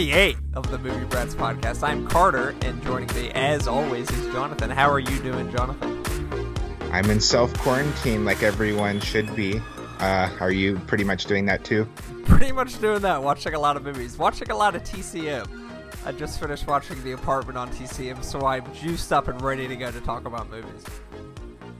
38 of the Movie Brats podcast. I'm Carter, and joining me, as always, is Jonathan. How are you doing, Jonathan? I'm in self quarantine like everyone should be. Uh, are you pretty much doing that too? Pretty much doing that, watching a lot of movies, watching a lot of TCM. I just finished watching The Apartment on TCM, so I'm juiced up and ready to go to talk about movies.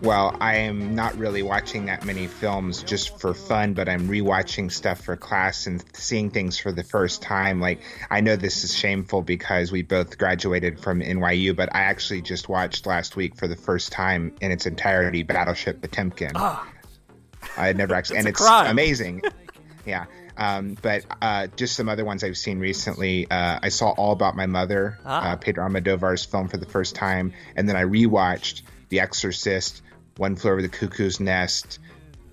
Well, I am not really watching that many films just for fun, but I'm rewatching stuff for class and seeing things for the first time. Like, I know this is shameful because we both graduated from NYU, but I actually just watched last week for the first time in its entirety Battleship Potemkin. Ah, I had never actually, It's and it's crime. amazing. yeah. Um, but uh, just some other ones I've seen recently. Uh, I saw All About My Mother, Ah. uh, Pedro Almodovar's film for the first time, and then I rewatched The Exorcist, One Flew Over the Cuckoo's Nest,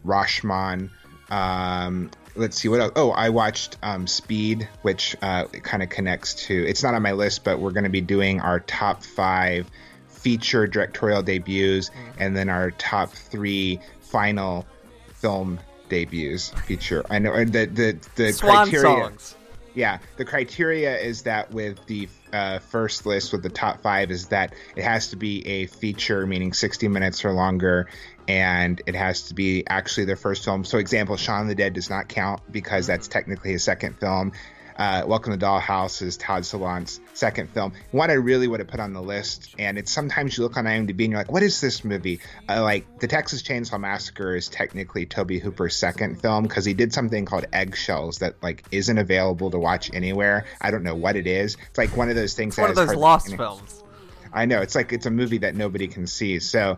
Rashomon. Um, let's see what else. Oh, I watched um, Speed, which uh, kind of connects to. It's not on my list, but we're going to be doing our top five feature directorial debuts, Mm-hmm. and then our top three final film debuts feature. I know the the the Swan criteria. songs. Yeah, the criteria is that with the uh, first list with the top five is that it has to be a feature, meaning 60 minutes or longer, and it has to be actually their first film. So, example, Shaun the Dead does not count because that's technically his second film. Uh, Welcome to Dollhouse is Todd Solondz' second film. One I really would have put on the list, and it's sometimes you look on IMDb and you're like, what is this movie? Uh, like, The Texas Chainsaw Massacre is technically Tobe Hooper's second film because he did something called Eggshells that, like, isn't available to watch anywhere. I don't know what it is. It's like one of those things It's one of those lost films. I know it's like it's a movie that nobody can see. So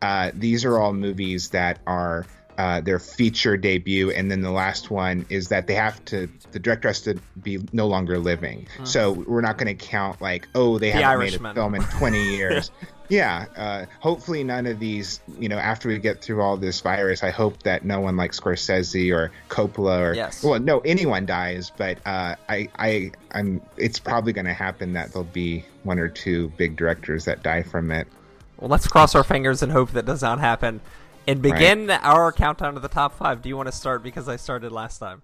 uh, these are all movies that are uh, their feature debut, and then the last one is that they have to the director has to be no longer living. So we're not going to count like oh they The haven't Irishman. made a film in 20 years. yeah, uh, hopefully none of these. You know, after we get through all this virus, I hope that no one like Scorsese or Coppola or Yes. well, no anyone dies. But uh, I I I'm it's probably going to happen that there'll be one or two big directors that die from it. Well, let's cross our fingers and hope that does not happen. And begin our countdown to the top five. Do you want to start because I started last time?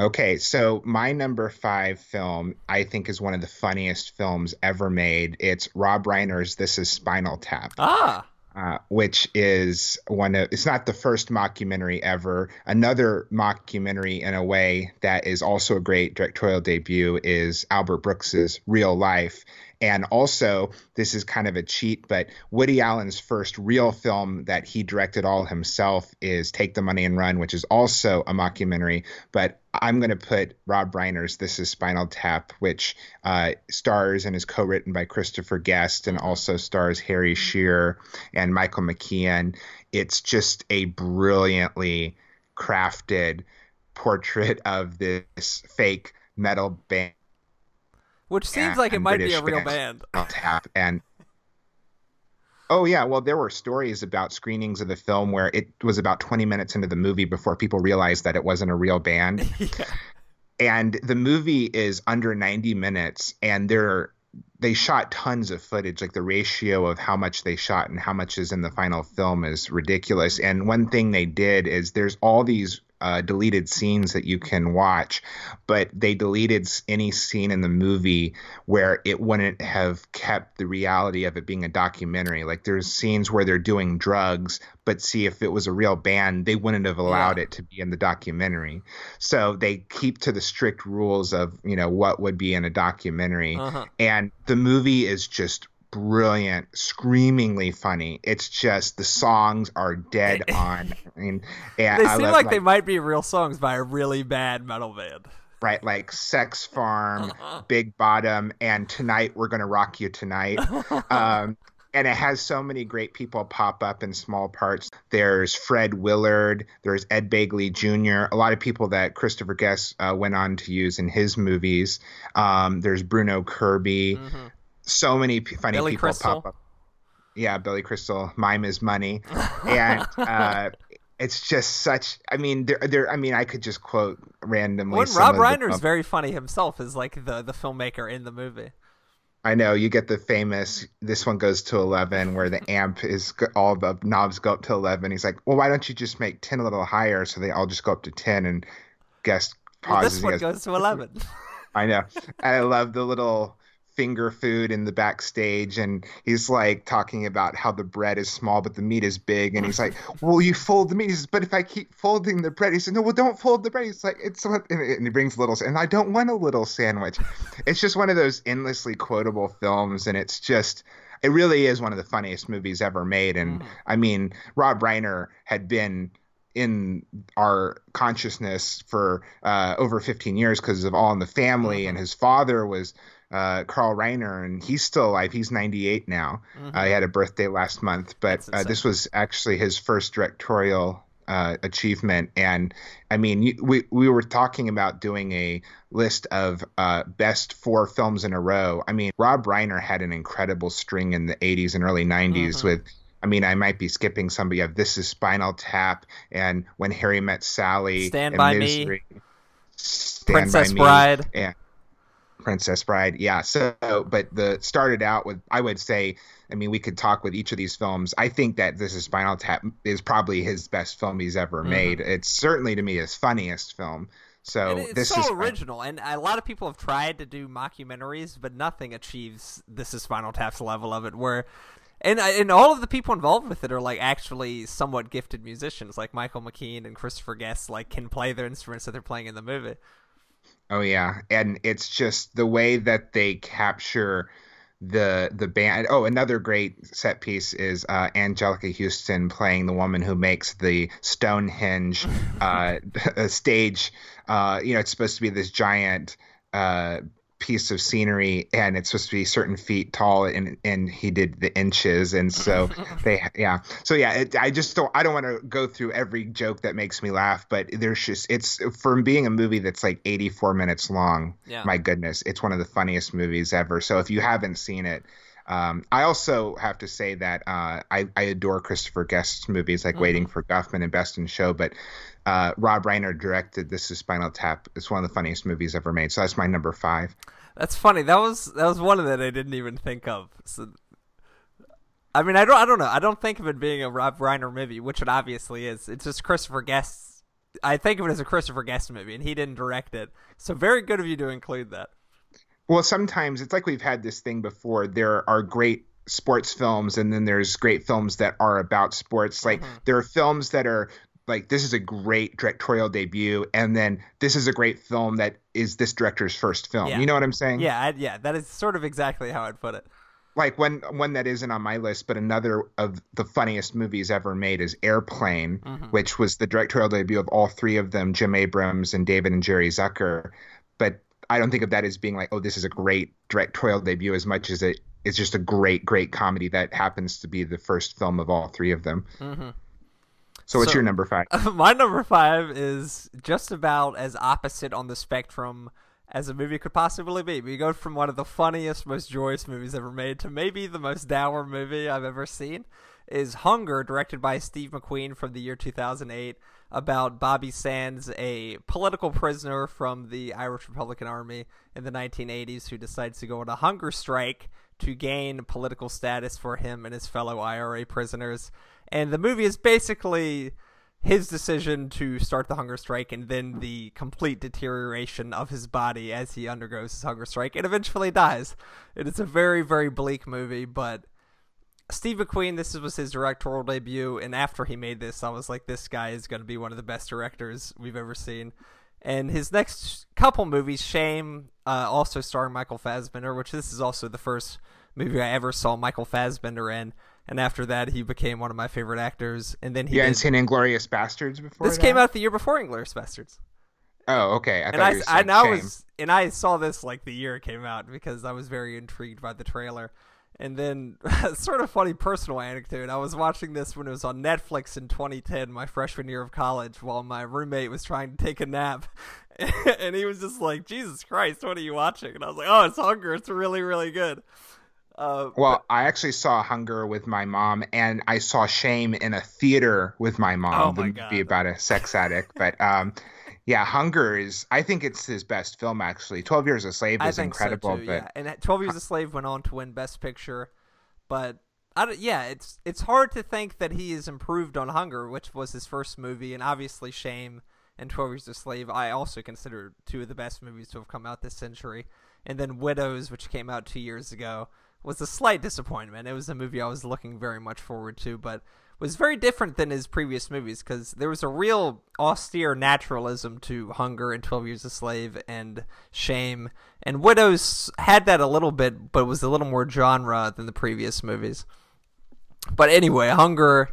Okay, so my number five film, I think, is one of the funniest films ever made. It's Rob Reiner's This Is Spinal Tap, Ah, uh, which is one of, it's not the first mockumentary ever. Another mockumentary, in a way, that is also a great directorial debut is Albert Brooks's Real Life. And also, this is kind of a cheat, but Woody Allen's first real film that he directed all himself is Take the Money and Run, which is also a mockumentary. But I'm going to put Rob Reiner's This Is Spinal Tap, which uh, stars and is co written by Christopher Guest and also stars Harry Shearer and Michael McKean. It's just a brilliantly crafted portrait of this fake metal band which seems like it might be a real band. and oh yeah well there were stories about screenings of the film where it was about 20 minutes into the movie before people realized that it wasn't a real band yeah. and the movie is under 90 minutes and they're they shot tons of footage like the ratio of how much they shot and how much is in the final film is ridiculous and one thing they did is there's all these uh, deleted scenes that you can watch but they deleted any scene in the movie where it wouldn't have kept the reality of it being a documentary like there's scenes where they're doing drugs but see if it was a real band they wouldn't have allowed Yeah. it to be in the documentary so they keep to the strict rules of you know what would be in a documentary Uh-huh. and the movie is just brilliant screamingly funny it's just the songs are dead on I mean, They I seem love, like they might be real songs by a really bad metal band. right like sex farm Uh-huh. big bottom and tonight we're gonna rock you tonight um, and it has so many great people pop up in small parts. There's Fred Willard, there's Ed Begley Jr., a lot of people that Christopher Guest uh, went on to use in his movies. Um, there's Bruno Kirby. Mhm. So many p- funny Billy people Crystal. pop up. Yeah, Billy Crystal, mime is money, and uh, it's just such. I mean, there, there. I mean, I could just quote randomly. When Rob Reiner's very funny himself is like the the filmmaker in the movie. I know you get the famous. This one goes to eleven, where the amp is all the knobs go up to eleven. He's like, "Well, why don't you just make ten a little higher so they all just go up to ten?" And guest Well, pauses. this one goes, goes to eleven. I know. I love the little finger food in the backstage and he's like talking about how the bread is small but the meat is big and he's like well you fold the meat he says, but if i keep folding the bread he said no well don't fold the bread he's like it's what and he brings little and i don't want a little sandwich it's just one of those endlessly quotable films and it's just it really is one of the funniest movies ever made and mm. i mean rob reiner had been in our consciousness for uh, over 15 years because of All in the Family, mm-hmm. and his father was uh, Carl Reiner, and he's still alive. He's 98 now. Mm-hmm. Uh, he had a birthday last month, but uh, this was actually his first directorial uh, achievement. And I mean, we we were talking about doing a list of uh, best four films in a row. I mean, Rob Reiner had an incredible string in the 80s and early 90s mm-hmm. with. I mean, I might be skipping somebody. Of This is Spinal Tap and When Harry Met Sally. Stand by Misery, Me. Stand Princess by Bride. Me, and, Princess Bride. Yeah. So, but the started out with, I would say, I mean, we could talk with each of these films. I think that this is Spinal Tap is probably his best film he's ever mm-hmm. made. It's certainly to me his funniest film. So it's this so is original, and a lot of people have tried to do mockumentaries, but nothing achieves this is Spinal Tap's level of it. Where and and all of the people involved with it are like actually somewhat gifted musicians, like Michael McKean and Christopher Guest, like can play their instruments that they're playing in the movie. Oh yeah, and it's just the way that they capture the the band. Oh, another great set piece is uh, Anjelica Huston playing the woman who makes the Stonehenge uh, stage. Uh, you know, it's supposed to be this giant uh, piece of scenery and it's supposed to be certain feet tall and and he did the inches and so they yeah so yeah it, i just don't i don't want to go through every joke that makes me laugh but there's just it's from being a movie that's like 84 minutes long yeah. my goodness it's one of the funniest movies ever so if you haven't seen it um, I also have to say that uh, I, I, adore Christopher Guest's movies like mm-hmm. Waiting for Guffman and Best in Show, but uh, Rob Reiner directed This is Spinal Tap. It's one of the funniest movies ever made. So that's my number five. That's funny. That was that was one that I didn't even think of. So, I mean, I don't I don't know. I don't think of it being a Rob Reiner movie, which it obviously is. It's just Christopher Guest. I think of it as a Christopher Guest movie, and he didn't direct it. So very good of you to include that. Well, sometimes it's like we've had this thing before. There are great sports films and then there's great films that are about sports like mm-hmm. there are films that are like this is a great directorial debut and then this is a great film that is this director's first film yeah. you know what i'm saying yeah I, yeah that is sort of exactly how i'd put it like one one that isn't on my list but another of the funniest movies ever made is airplane mm-hmm. which was the directorial debut of all three of them jim abrahams and david and jerry zucker but i don't think of that as being like oh this is a great directorial debut as much as it is just a great great comedy that happens to be the first film of all three of them mm-hmm. So what's so, your number five? My number five is just about as opposite on the spectrum as a movie could possibly be. We go from one of the funniest, most joyous movies ever made to maybe the most dour movie I've ever seen. Is Hunger, directed by Steve McQueen from the year 2008, about Bobby Sands, a political prisoner from the Irish Republican Army in the 1980s who decides to go on a hunger strike to gain political status for him and his fellow IRA prisoners and the movie is basically his decision to start the hunger strike and then the complete deterioration of his body as he undergoes his hunger strike and eventually dies. It is a very, very bleak movie, but Steve McQueen, this was his directorial debut, and after he made this, I was like, this guy is going to be one of the best directors we've ever seen. And his next couple movies, Shame, uh, also starring Michael Fassbender, which this is also the first movie I ever saw Michael Fassbender in and after that he became one of my favorite actors. And then he yeah, did... and seen Inglourious Basterds before. This came out the year before Inglourious Basterds. Oh, okay. I and I, I now was and I saw this like the year it came out because I was very intrigued by the trailer. And then, sort of funny personal anecdote. I was watching this when it was on Netflix in 2010, my freshman year of college, while my roommate was trying to take a nap, and he was just like, "Jesus Christ, what are you watching?" And I was like, "Oh, it's Hunger. It's really, really good." Uh, well, but, I actually saw Hunger with my mom, and I saw Shame in a theater with my mom. Oh my God. movie about a sex addict, but um, yeah, Hunger is. I think it's his best film. Actually, Twelve Years a Slave is incredible. So too, but yeah. and Twelve Years a Slave went on to win Best Picture, but I don't, yeah, it's it's hard to think that he has improved on Hunger, which was his first movie, and obviously Shame and Twelve Years a Slave, I also consider two of the best movies to have come out this century. And then Widows, which came out two years ago, was a slight disappointment. It was a movie I was looking very much forward to, but was very different than his previous movies because there was a real austere naturalism to Hunger and 12 Years a Slave and Shame. And Widows had that a little bit, but was a little more genre than the previous movies. But anyway, Hunger,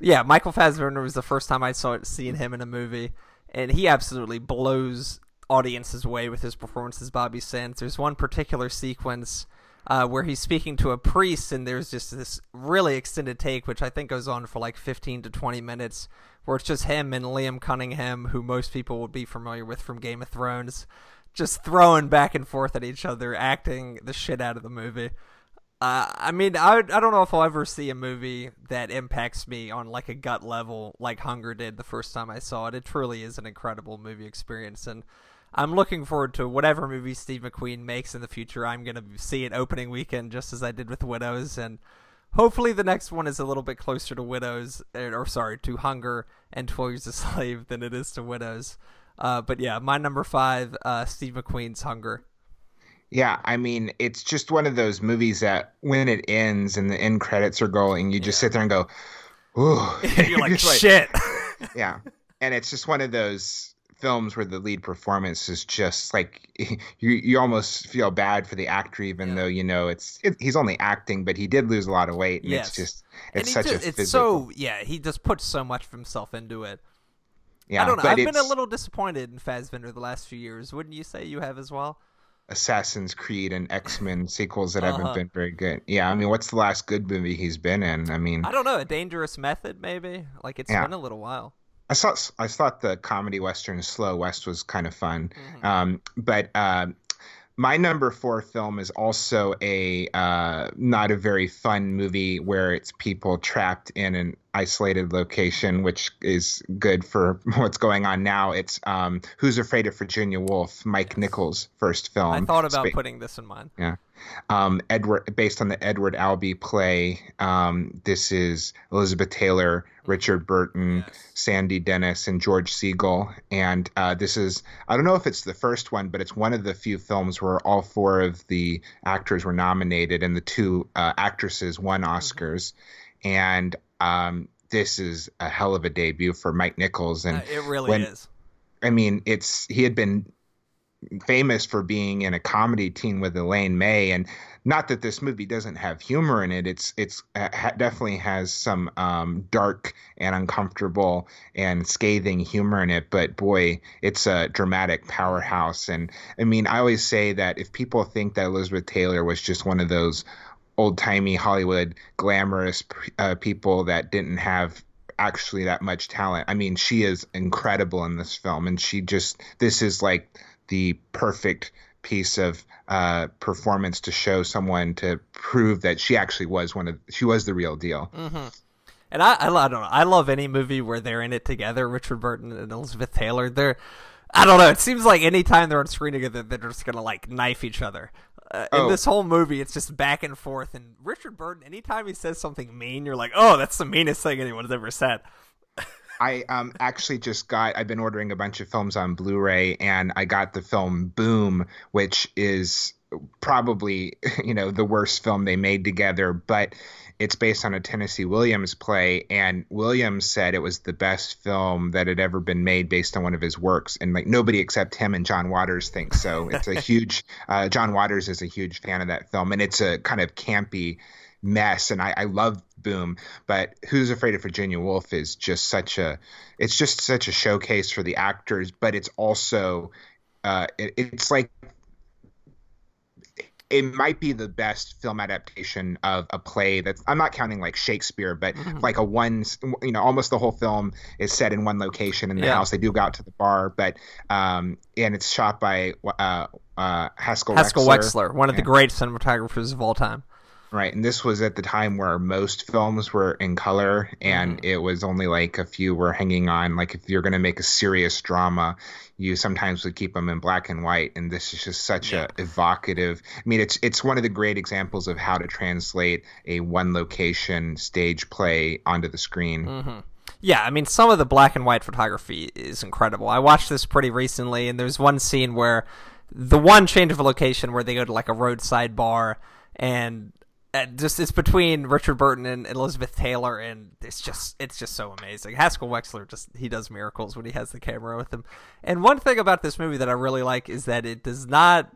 yeah, Michael Fassbender was the first time I saw it, seeing him in a movie, and he absolutely blows audiences away with his performance as Bobby Sands. There's one particular sequence uh, where he's speaking to a priest, and there's just this really extended take, which I think goes on for like 15 to 20 minutes, where it's just him and Liam Cunningham, who most people would be familiar with from Game of Thrones, just throwing back and forth at each other, acting the shit out of the movie. Uh, I mean, I, I don't know if I'll ever see a movie that impacts me on like a gut level like Hunger did the first time I saw it. It truly is an incredible movie experience, and I'm looking forward to whatever movie Steve McQueen makes in the future. I'm going to see it opening weekend just as I did with Widows and hopefully the next one is a little bit closer to Widows or, or sorry, to Hunger and 12 Years a Slave than it is to Widows. Uh, but yeah, my number 5 uh, Steve McQueen's Hunger. Yeah, I mean, it's just one of those movies that when it ends and the end credits are going, you just yeah. sit there and go, "Ooh." You're like, "Shit." yeah. And it's just one of those films where the lead performance is just like you you almost feel bad for the actor even yeah. though you know it's it, he's only acting but he did lose a lot of weight and yes. it's just it's such just, a it's so yeah he just puts so much of himself into it yeah I don't know I've been a little disappointed in Fassbender the last few years wouldn't you say you have as well Assassin's Creed and X Men sequels that uh-huh. haven't been very good. Yeah, I mean, what's the last good movie he's been in? I mean, I don't know. A Dangerous Method, maybe. Like it's yeah. been a little while. I thought I thought the comedy western Slow West was kind of fun, mm-hmm. um, but uh, my number four film is also a uh, not a very fun movie where it's people trapped in an isolated location, which is good for what's going on now. It's um, Who's Afraid of Virginia Woolf, Mike Nichols' first film. I thought about putting this in mine. Yeah, um, Edward, based on the Edward Albee play. Um, this is Elizabeth Taylor, Richard Burton, yes. Sandy Dennis, and George Segal. And uh, this is I don't know if it's the first one, but it's one of the few films where all four of the actors were nominated, and the two uh, actresses won mm-hmm. Oscars. Mm-hmm. And um, this is a hell of a debut for Mike Nichols, and uh, it really when, is. I mean, it's he had been famous for being in a comedy team with Elaine May, and not that this movie doesn't have humor in it. It's it's uh, ha- definitely has some um, dark and uncomfortable and scathing humor in it. But boy, it's a dramatic powerhouse. And I mean, I always say that if people think that Elizabeth Taylor was just one of those old timey Hollywood glamorous uh, people that didn't have actually that much talent. I mean, she is incredible in this film, and she just this is like the perfect piece of uh, performance to show someone to prove that she actually was one of she was the real deal. Mm-hmm. And I, I, I don't know. I love any movie where they're in it together. Richard Burton and Elizabeth Taylor. They're I don't know. It seems like anytime they're on screen together, they're just gonna like knife each other. Uh, in oh. this whole movie, it's just back and forth. And Richard Burton, anytime he says something mean, you're like, "Oh, that's the meanest thing anyone's ever said." I um actually just got. I've been ordering a bunch of films on Blu-ray, and I got the film Boom, which is probably you know the worst film they made together, but it's based on a Tennessee Williams play, and Williams said it was the best film that had ever been made based on one of his works, and like nobody except him and John Waters thinks so. It's a huge. Uh, John Waters is a huge fan of that film, and it's a kind of campy mess, and I, I love Boom, but Who's Afraid of Virginia Woolf is just such a. It's just such a showcase for the actors, but it's also. Uh, it, it's like it might be the best film adaptation of a play that's I'm not counting like Shakespeare, but mm-hmm. like a one you know almost the whole film is set in one location in the yeah. house. They do go out to the bar, but um and it's shot by uh, uh Haskell Haskell Wexler, Wexler one of yeah. the great cinematographers of all time. Right, and this was at the time where most films were in color, and mm-hmm. it was only like a few were hanging on. Like if you're going to make a serious drama, you sometimes would keep them in black and white, and this is just such yeah. a evocative. I mean, it's it's one of the great examples of how to translate a one location stage play onto the screen. Mm-hmm. Yeah, I mean, some of the black and white photography is incredible. I watched this pretty recently, and there's one scene where the one change of location where they go to like a roadside bar, and Uh, just it's between Richard Burton and Elizabeth Taylor, and it's just it's just so amazing. Haskell Wexler just he does miracles when he has the camera with him. And one thing about this movie that I really like is that it does not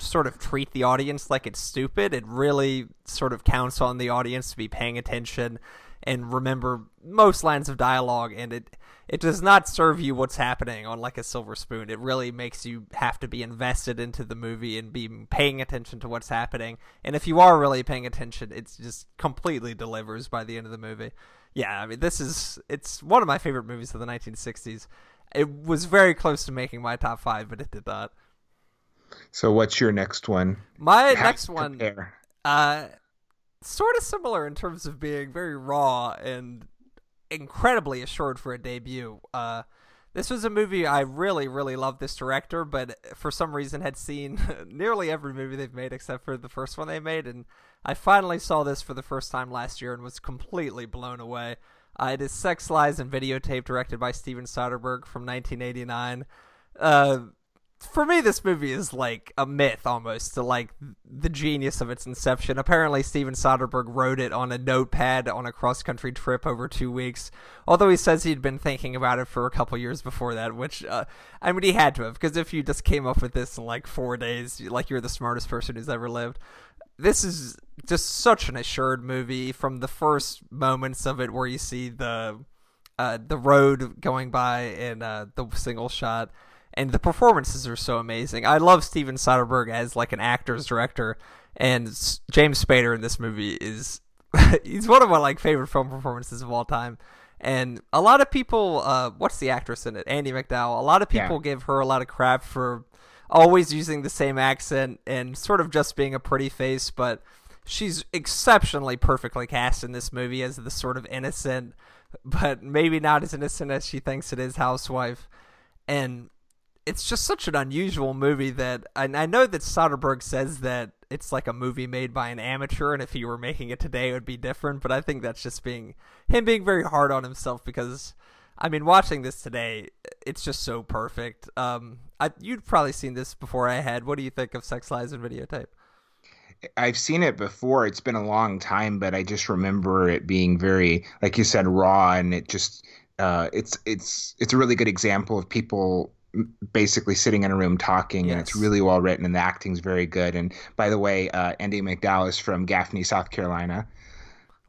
sort of treat the audience like it's stupid. It really sort of counts on the audience to be paying attention and remember most lines of dialogue and it it does not serve you what's happening on like a silver spoon. It really makes you have to be invested into the movie and be paying attention to what's happening. And if you are really paying attention, it's just completely delivers by the end of the movie. Yeah, I mean this is it's one of my favorite movies of the 1960s. It was very close to making my top 5, but it did not. So what's your next one? My next one uh sort of similar in terms of being very raw and incredibly assured for a debut. Uh, this was a movie I really, really loved this director, but for some reason had seen nearly every movie they've made except for the first one they made, and I finally saw this for the first time last year and was completely blown away. Uh, it is Sex, Lies, and Videotape, directed by Steven Soderbergh from 1989. Uh, for me, this movie is like a myth almost to like the genius of its inception. Apparently, Steven Soderbergh wrote it on a notepad on a cross country trip over two weeks. Although he says he'd been thinking about it for a couple years before that, which uh, I mean, he had to have because if you just came up with this in like four days, like you're the smartest person who's ever lived. This is just such an assured movie from the first moments of it, where you see the uh, the road going by in uh, the single shot and the performances are so amazing. I love Steven Soderbergh as like an actor's director, and James Spader in this movie is he's one of my like favorite film performances of all time. And a lot of people, uh, what's the actress in it? Andie MacDowell. A lot of people yeah. give her a lot of crap for always using the same accent and sort of just being a pretty face, but she's exceptionally perfectly cast in this movie as the sort of innocent, but maybe not as innocent as she thinks it is housewife. And it's just such an unusual movie that I, I know that Soderbergh says that it's like a movie made by an amateur, and if he were making it today, it would be different. But I think that's just being him being very hard on himself because, I mean, watching this today, it's just so perfect. Um, I, you'd probably seen this before I had. What do you think of Sex Lies and Videotape? I've seen it before. It's been a long time, but I just remember it being very, like you said, raw, and it just uh, it's it's it's a really good example of people basically sitting in a room talking, yes. and it's really well written, and the acting's very good. And by the way, uh, Andie MacDowell is from Gaffney, South Carolina.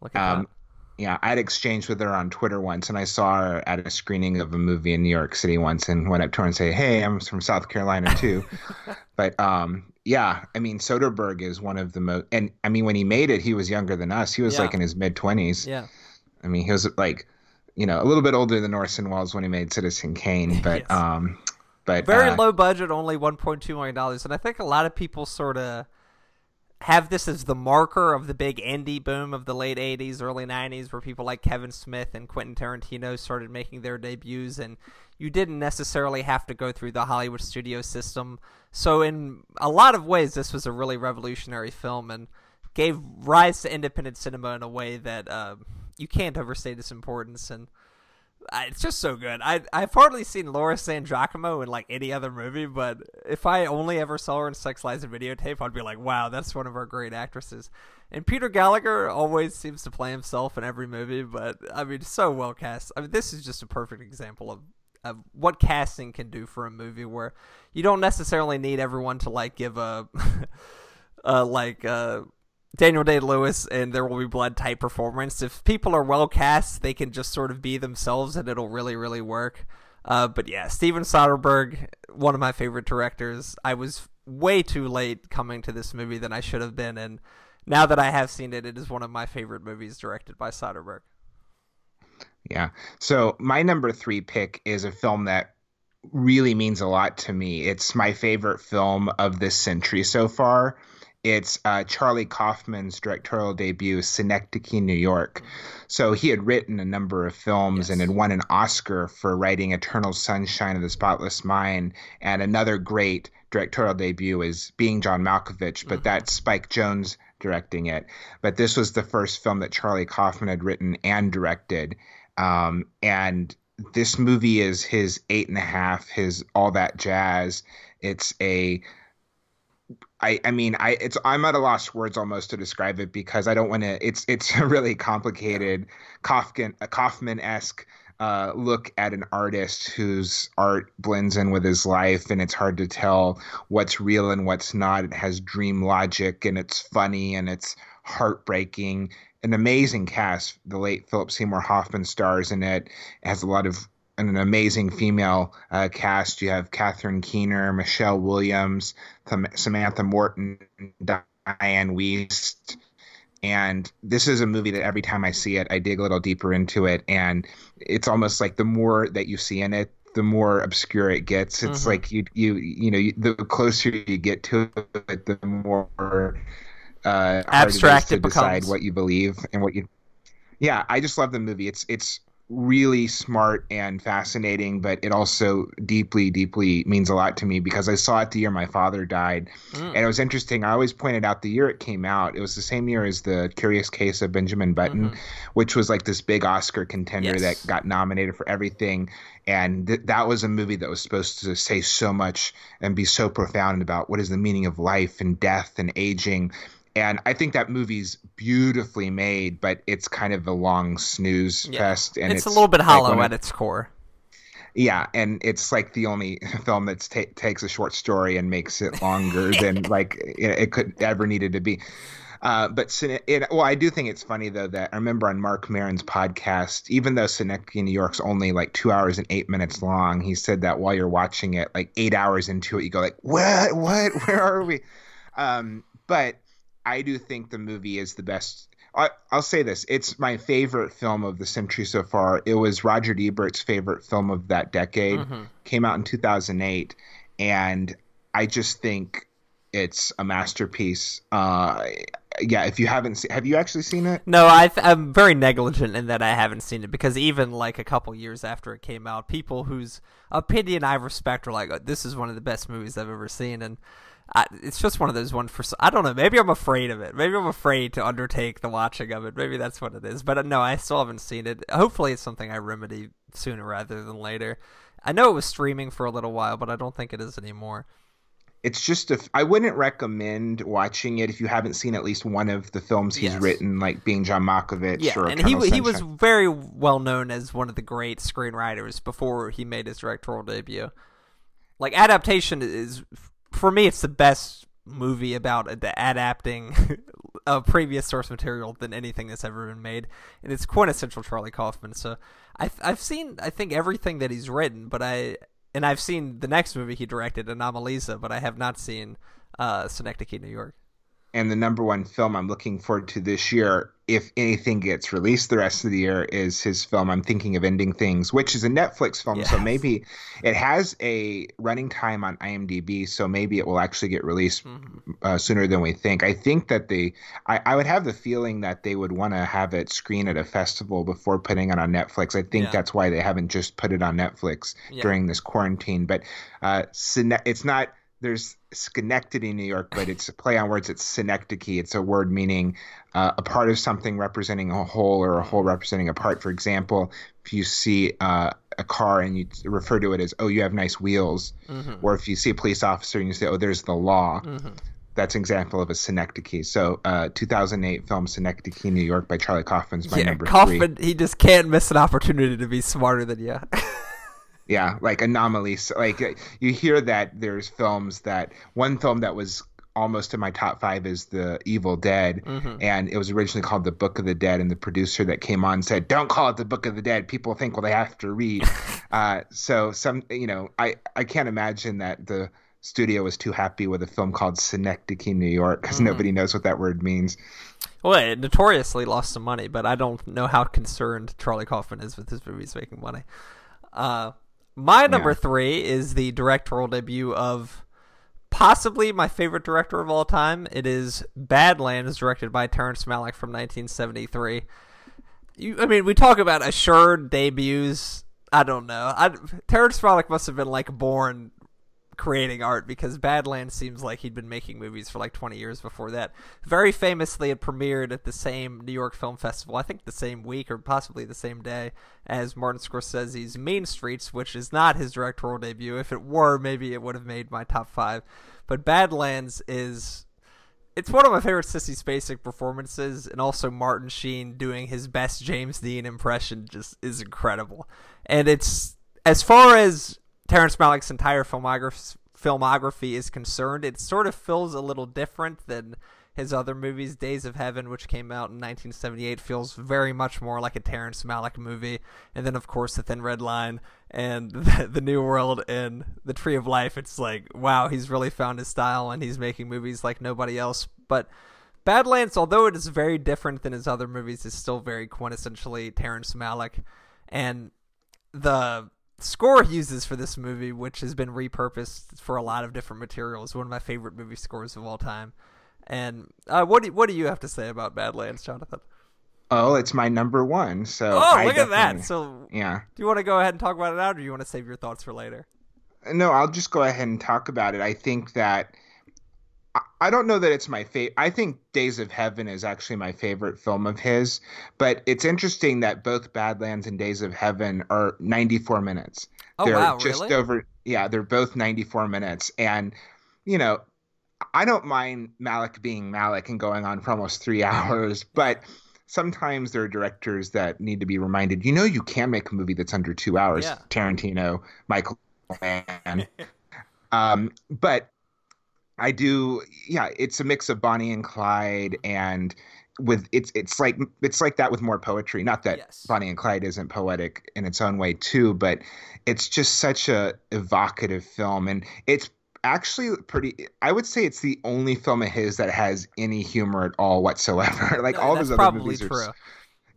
Look at um, that. Yeah, I had exchanged with her on Twitter once, and I saw her at a screening of a movie in New York City once, and went up to her and say, "Hey, I'm from South Carolina too." but um, yeah, I mean, Soderbergh is one of the most, and I mean, when he made it, he was younger than us. He was yeah. like in his mid twenties. Yeah. I mean, he was like, you know, a little bit older than Orson Welles when he made Citizen Kane, but yes. um, but very uh, low budget, only 1.2 million dollars, and I think a lot of people sort of have this as the marker of the big indie boom of the late 80s, early 90s, where people like Kevin Smith and Quentin Tarantino started making their debuts, and you didn't necessarily have to go through the Hollywood studio system. So, in a lot of ways, this was a really revolutionary film and gave rise to independent cinema in a way that uh, you can't overstate its importance. And it's just so good. I I've hardly seen Laura San Giacomo in like any other movie, but if I only ever saw her in Sex Lies and Videotape, I'd be like, wow, that's one of our great actresses. And Peter Gallagher always seems to play himself in every movie, but I mean, so well cast. I mean, this is just a perfect example of of what casting can do for a movie where you don't necessarily need everyone to like give a like uh Daniel Day Lewis and There Will Be Blood type performance. If people are well cast, they can just sort of be themselves and it'll really, really work. Uh, but yeah, Steven Soderbergh, one of my favorite directors. I was way too late coming to this movie than I should have been, and now that I have seen it, it is one of my favorite movies directed by Soderbergh. Yeah. So my number three pick is a film that really means a lot to me. It's my favorite film of this century so far. It's uh, Charlie Kaufman's directorial debut, Synecdoche, New York. So he had written a number of films yes. and had won an Oscar for writing Eternal Sunshine of the Spotless Mind. And another great directorial debut is Being John Malkovich, but mm-hmm. that's Spike Jonze directing it. But this was the first film that Charlie Kaufman had written and directed. Um, and this movie is his eight and a half, his all that jazz. It's a I, I mean I it's I'm at a lost words almost to describe it because I don't want to it's it's a really complicated Kaufman Kaufman esque uh, look at an artist whose art blends in with his life and it's hard to tell what's real and what's not. It has dream logic and it's funny and it's heartbreaking. An amazing cast. The late Philip Seymour Hoffman stars in it. It has a lot of an amazing female uh, cast. You have Catherine Keener, Michelle Williams, Samantha Morton, Dianne Wiest. And this is a movie that every time I see it, I dig a little deeper into it. And it's almost like the more that you see in it, the more obscure it gets. It's mm-hmm. like you, you, you know, you, the closer you get to it, the more uh, abstract it, to decide what you believe and what you. Yeah, I just love the movie. It's it's really smart and fascinating, but it also deeply, deeply means a lot to me because I saw it the year my father died. Mm. And it was interesting. I always pointed out the year it came out, it was the same year as The Curious Case of Benjamin Button, mm-hmm. which was like this big Oscar contender yes. that got nominated for everything. And th- that was a movie that was supposed to say so much and be so profound about what is the meaning of life and death and aging and I think that movie's beautifully made, but it's kind of a long snooze yeah. fest, and it's, it's, a little bit hollow like at its core. Yeah, and it's like the only film that ta- takes a short story and makes it longer than like it, it, could ever needed to be. Uh, but it, well, I do think it's funny though that I remember on Marc Maron's podcast, even though Synecdoche, New York's only like two hours and eight minutes long, he said that while you're watching it, like eight hours into it, you go like, "What? What? Where are we?" Um, but I do think the movie is the best. I, will say this: it's my favorite film of the century so far. It was Roger Ebert's favorite film of that decade. Mm-hmm. Came out in 2008, and I just think it's a masterpiece. Uh, yeah, if you haven't seen, have you actually seen it? No, i am very negligent in that I haven't seen it because even like a couple years after it came out, people whose opinion I respect are like, oh, "This is one of the best movies I've ever seen," and I, it's just one of those ones for I don't know. Maybe I'm afraid of it. Maybe I'm afraid to undertake the watching of it. Maybe that's what it is. But uh, no, I still haven't seen it. Hopefully, it's something I remedy sooner rather than later. I know it was streaming for a little while, but I don't think it is anymore. It's just I wouldn't recommend watching it if you haven't seen at least one of the films he's yes. written, like being John Malkovich. Yeah, or and he he was very well known as one of the great screenwriters before he made his directorial debut. Like adaptation is for me, it's the best movie about adapting a previous source material than anything that's ever been made, and it's quintessential Charlie Kaufman. So I've I've seen I think everything that he's written, but I and I've seen the next movie he directed, Anomalisa, but I have not seen uh, Synecdoche, New York and the number one film I'm looking forward to this year, if anything gets released the rest of the year, is his film I'm Thinking of Ending Things, which is a Netflix film. Yes. So maybe it has a running time on IMDb, so maybe it will actually get released mm-hmm. uh, sooner than we think. I think that they, I, I would have the feeling that they would want to have it screen at a festival before putting it on Netflix. I think yeah. that's why they haven't just put it on Netflix yeah. during this quarantine. But uh, it's not there's Schenectady, New York, but it's a play on words. It's Synecdoche. It's a word meaning uh, a part of something representing a whole or a whole representing a part. For example, if you see uh, a car and you refer to it as, oh, you have nice wheels, mm-hmm. or if you see a police officer and you say, oh, there's the law. Mm-hmm. That's an example of a synecdoche. So, uh, 2008 film Synecdoche, New York by Charlie Kaufman's my yeah, number Kaufman, three. he just can't miss an opportunity to be smarter than you. Yeah, like Anomalisa. Like you hear that there's films that one film that was almost in my top five is the Evil Dead, mm-hmm. and it was originally called the Book of the Dead. And the producer that came on said, "Don't call it the Book of the Dead. People think well they have to read." uh, so some, you know, I I can't imagine that the studio was too happy with a film called Synecdoche, New York, because mm-hmm. nobody knows what that word means. Well, it notoriously lost some money, but I don't know how concerned Charlie Kaufman is with his movies making money. Uh, my number yeah. three is the directorial debut of possibly my favorite director of all time. It is Badlands, directed by Terrence Malick from 1973. You, I mean, we talk about assured debuts. I don't know. I, Terrence Malick must have been like born creating art because Badlands seems like he'd been making movies for like 20 years before that. Very famously, it premiered at the same New York Film Festival, I think the same week or possibly the same day as Martin Scorsese's Mean Streets, which is not his directorial debut. If it were, maybe it would have made my top five. But Badlands is. It's one of my favorite Sissy Spacek performances, and also Martin Sheen doing his best James Dean impression just is incredible. And it's as far as Terrence Malick's entire filmography is concerned, it sort of feels a little different than his other movies. Days of Heaven, which came out in 1978, feels very much more like a Terrence Malick movie. And then, of course, The Thin Red Line and The, the New World and The Tree of Life. It's like, wow, he's really found his style and he's making movies like nobody else. But Badlands, although it is very different than his other movies, is still very quintessentially Terrence Malick. And the score he uses for this movie, which has been repurposed for a lot of different materials, one of my favorite movie scores of all time. And uh, what do what do you have to say about Badlands, Jonathan? Oh, it's my number one. So oh, I look at that. So yeah. do you want to go ahead and talk about it now, or do you want to save your thoughts for later? No, I'll just go ahead and talk about it. I think that I- don't know that it's my favorite. I think Days of Heaven is actually my favorite film of his, but it's interesting that both Badlands and Days of Heaven are 94 minutes. Oh they're wow, just really? over yeah, they're both 94 minutes and you know, I don't mind Malick being Malick and going on for almost 3 hours, but sometimes there are directors that need to be reminded, you know you can make a movie that's under 2 hours. Yeah. Tarantino, Michael Mann. um but I do yeah, it's a mix of Bonnie and Clyde and with it's it's like it's like that with more poetry. Not that Yes. Bonnie and Clyde isn't poetic in its own way too, but it's just such a evocative film and it's actually pretty I would say it's the only film of his that has any humor at all whatsoever. like No, all his other movies true. are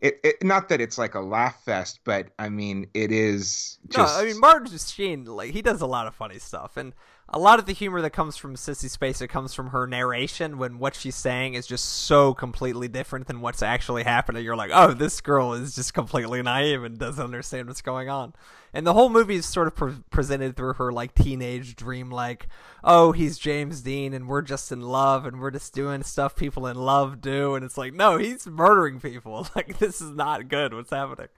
it, it not that it's like a laugh fest, but I mean it is No, I mean Martin Sheen, like he does a lot of funny stuff, and a lot of the humor that comes from Sissy Spacek comes from her narration when what she's saying is just so completely different than what's actually happening. You're like, oh, this girl is just completely naive and doesn't understand what's going on. And the whole movie is sort of pre- presented through her like teenage dream, like, oh, he's James Dean and we're just in love and we're just doing stuff people in love do, and it's like, no, he's murdering people. Like this is not good. What's happening?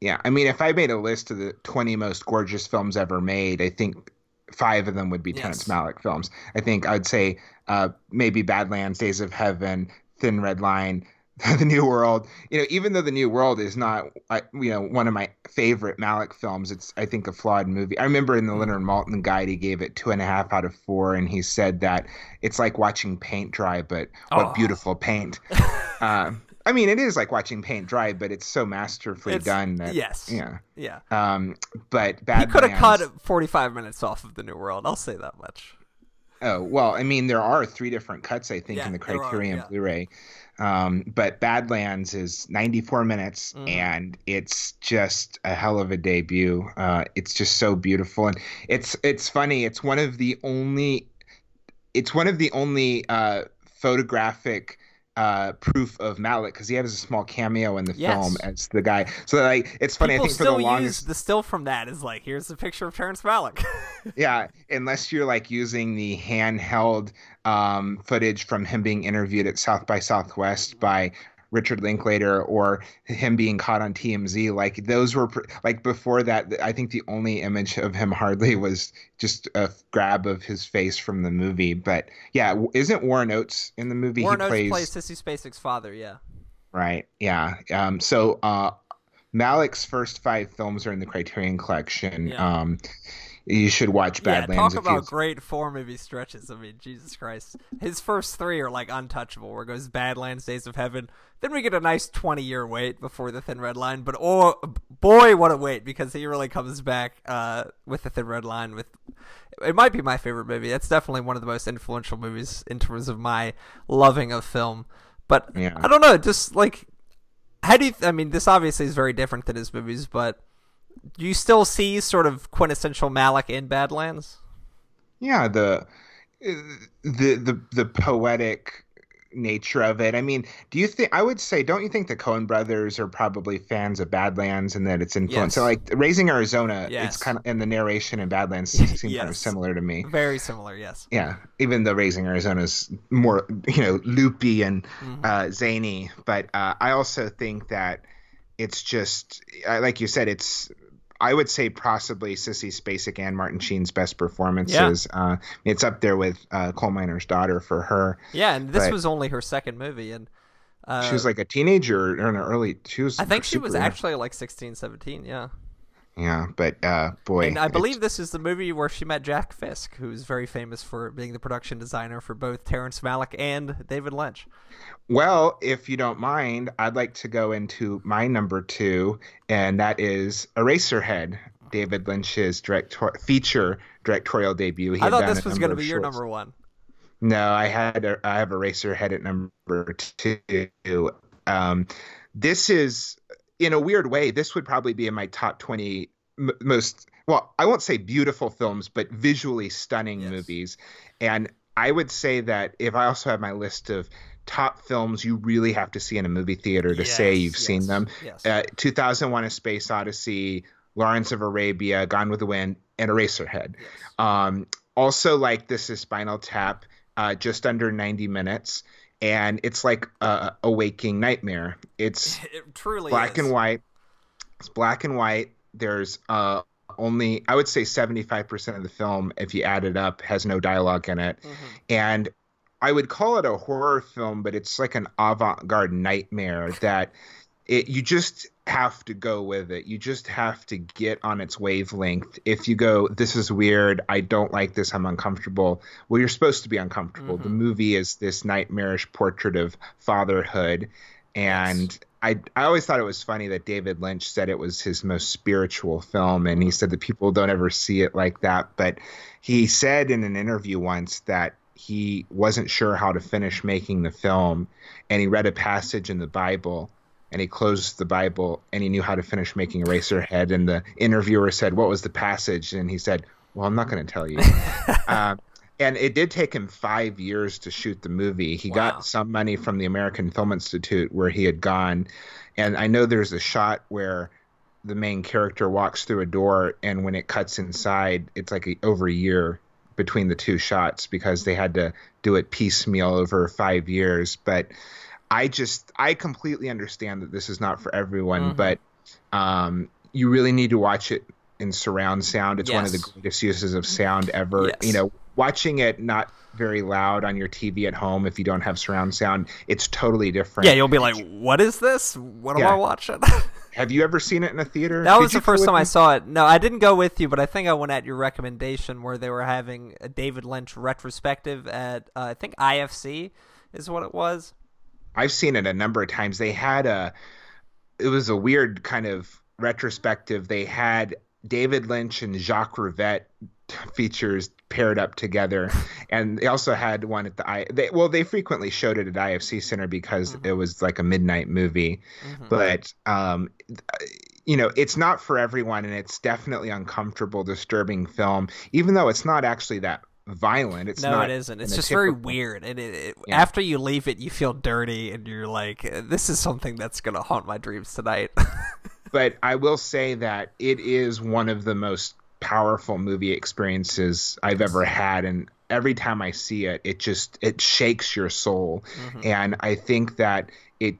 Yeah, I mean, if I made a list of the 20 most gorgeous films ever made, I think five of them would be Yes. Terrence Malick films. I think I'd say uh, maybe Badlands, Days of Heaven, Thin Red Line, The New World. You know, even though The New World is not, I, you know, one of my favorite Malick films, it's I think a flawed movie. I remember in the Leonard Maltin guide, he gave it two and a half out of four, and he said that it's like watching paint dry, but what Oh. beautiful paint. um, I mean, it is like watching paint dry, but it's so masterfully It's- done that yes. yeah. Yeah. Um, but He Badlands. could have cut 45 minutes off of the New World. I'll say that much. Oh well, I mean, there are three different cuts I think Yeah, in the there are, Criterion yeah. Blu-ray. Um, but Badlands is 94 minutes, Mhm. and it's just a hell of a debut. Uh, it's just so beautiful, and it's it's funny. It's one of the only. It's one of the only uh, photographic. Uh, proof of Malick because he has a small cameo in the Yes. film as the guy. So like, it's funny. People I think for still the use longest, the still from that is like, here's a picture of Terrence Malick. Yeah, unless you're like using the handheld um, footage from him being interviewed at South by Southwest by Richard Linklater or him being caught on TMZ, like those were like before that. I think the only image of him hardly was just a grab of his face from the movie. But yeah, isn't Warren Oates in the movie? Warren he Oates plays, plays Sissy Spacek's father, yeah. right. Yeah. Um, so uh, Malick's first five films are in the Criterion Collection. Yeah. Um, you should watch Badlands. Yeah, talk if you- about great four movie stretches. I mean, Jesus Christ. His first three are like untouchable, where it goes Badlands, Days of Heaven. Then we get a nice 20 year wait before The Thin Red Line. But oh, boy, what a wait, because he really comes back uh, with The Thin Red Line. With It might be my favorite movie. It's definitely one of the most influential movies in terms of my loving of film. But Yeah. I don't know, just like, how do you, I mean, this obviously is very different than his movies, but do you still see sort of quintessential Malick in Badlands? yeah the the the the poetic nature of it. I mean, do you think I would say don't you think the Coen brothers are probably fans of Badlands and that it's influenced? Yes. So like Raising Arizona, Yes. it's kind of and the narration in Badlands seem kind of similar to me. Very similar, yes. Yeah, even though Raising Arizona is more, you know, loopy and Mhm. uh, zany, but uh, I also think that it's just like you said, it's. I would say possibly Sissy Spacek and Martin Sheen's best performances. Uh, it's up there with uh, Coal Miner's Daughter for her. Yeah, and this But- was only her second movie, and uh, she was like a teenager or in her early. She was. I think she was actually like 16, 17, yeah. Yeah, but uh, boy, And I believe this is the movie where she met Jack Fisk, who's very famous for being the production designer for both Terrence Malick and David Lynch. Well, if you don't mind, I'd like to go into my number two, and that is Eraserhead, David Lynch's director feature directorial debut. He I thought this was going to be your number one. No, I had a, I have Eraserhead at number two. Um, this is in a weird way. This would probably be in my top twenty m- most. Well, I won't say beautiful films, but visually stunning Yes. movies. And I would say that if I also have my list of top films you really have to see in a movie theater to say you've seen them, Yes. uh, 2001: A Space Odyssey, Lawrence of Arabia, Gone with the Wind, and Eraserhead. yes. Um, also, like this is Spinal Tap, uh, just under 90 minutes, and it's like a, a waking nightmare. It's It truly black is. and white. It's black and white. There's uh, only, I would say, 75% of the film, if you add it up, has no dialogue in it, Mhm. and I would call it a horror film, but it's like an avant-garde nightmare that it you just have to go with it. You just have to get on its wavelength. If you go, this is weird, I don't like this, I'm uncomfortable. Well, you're supposed to be uncomfortable. The Mhm. movie is this nightmarish portrait of fatherhood, and Yes. I I always thought it was funny that David Lynch said it was his most spiritual film, and he said that people don't ever see it like that. But he said in an interview once that he wasn't sure how to finish making the film, and he read a passage in the Bible, and he closed the Bible, and he knew how to finish making Eraserhead. And the interviewer said, "What was the passage?" And he said, "Well, I'm not going to tell you." um, and it did take him five years to shoot the movie. He Wow. got some money from the American Film Institute where he had gone. And I know there's a shot where the main character walks through a door, and when it cuts inside, it's like a, over a year between the two shots because they had to do it piecemeal over five years. But I just, I completely understand that this is not for everyone, Mhm. but um, you really need to watch it in surround sound. It's one of the greatest uses of sound ever. Yes. You know, watching it not very loud on your TV at home if you don't have surround sound, it's totally different. Yeah, you'll be like, "What is this? What am I watching?" Have you ever seen it in a theater? That Did was the first time I saw it. No, I didn't go with you, but I think I went at your recommendation where they were having a David Lynch retrospective at uh, I think IFC is what it was. I've seen it a number of times. They had a, it was a weird kind of retrospective. They had David Lynch and Jacques Rivette features paired up together, and they also had one at the I. They, well, they frequently showed it at IFC Center because Mhm. it was like a midnight movie. Mhm. But um, you know, it's not for everyone, and it's definitely uncomfortable, disturbing film. Even though it's not actually that violent, it's no, not. it isn't. It's just very weird, and it, it, Yeah. after you leave it, you feel dirty, and you're like, "This is something that's gonna haunt my dreams tonight." but I will say that it is one of the most powerful movie experiences I've ever had and every time I see it it just it shakes your soul Mhm. and I think that it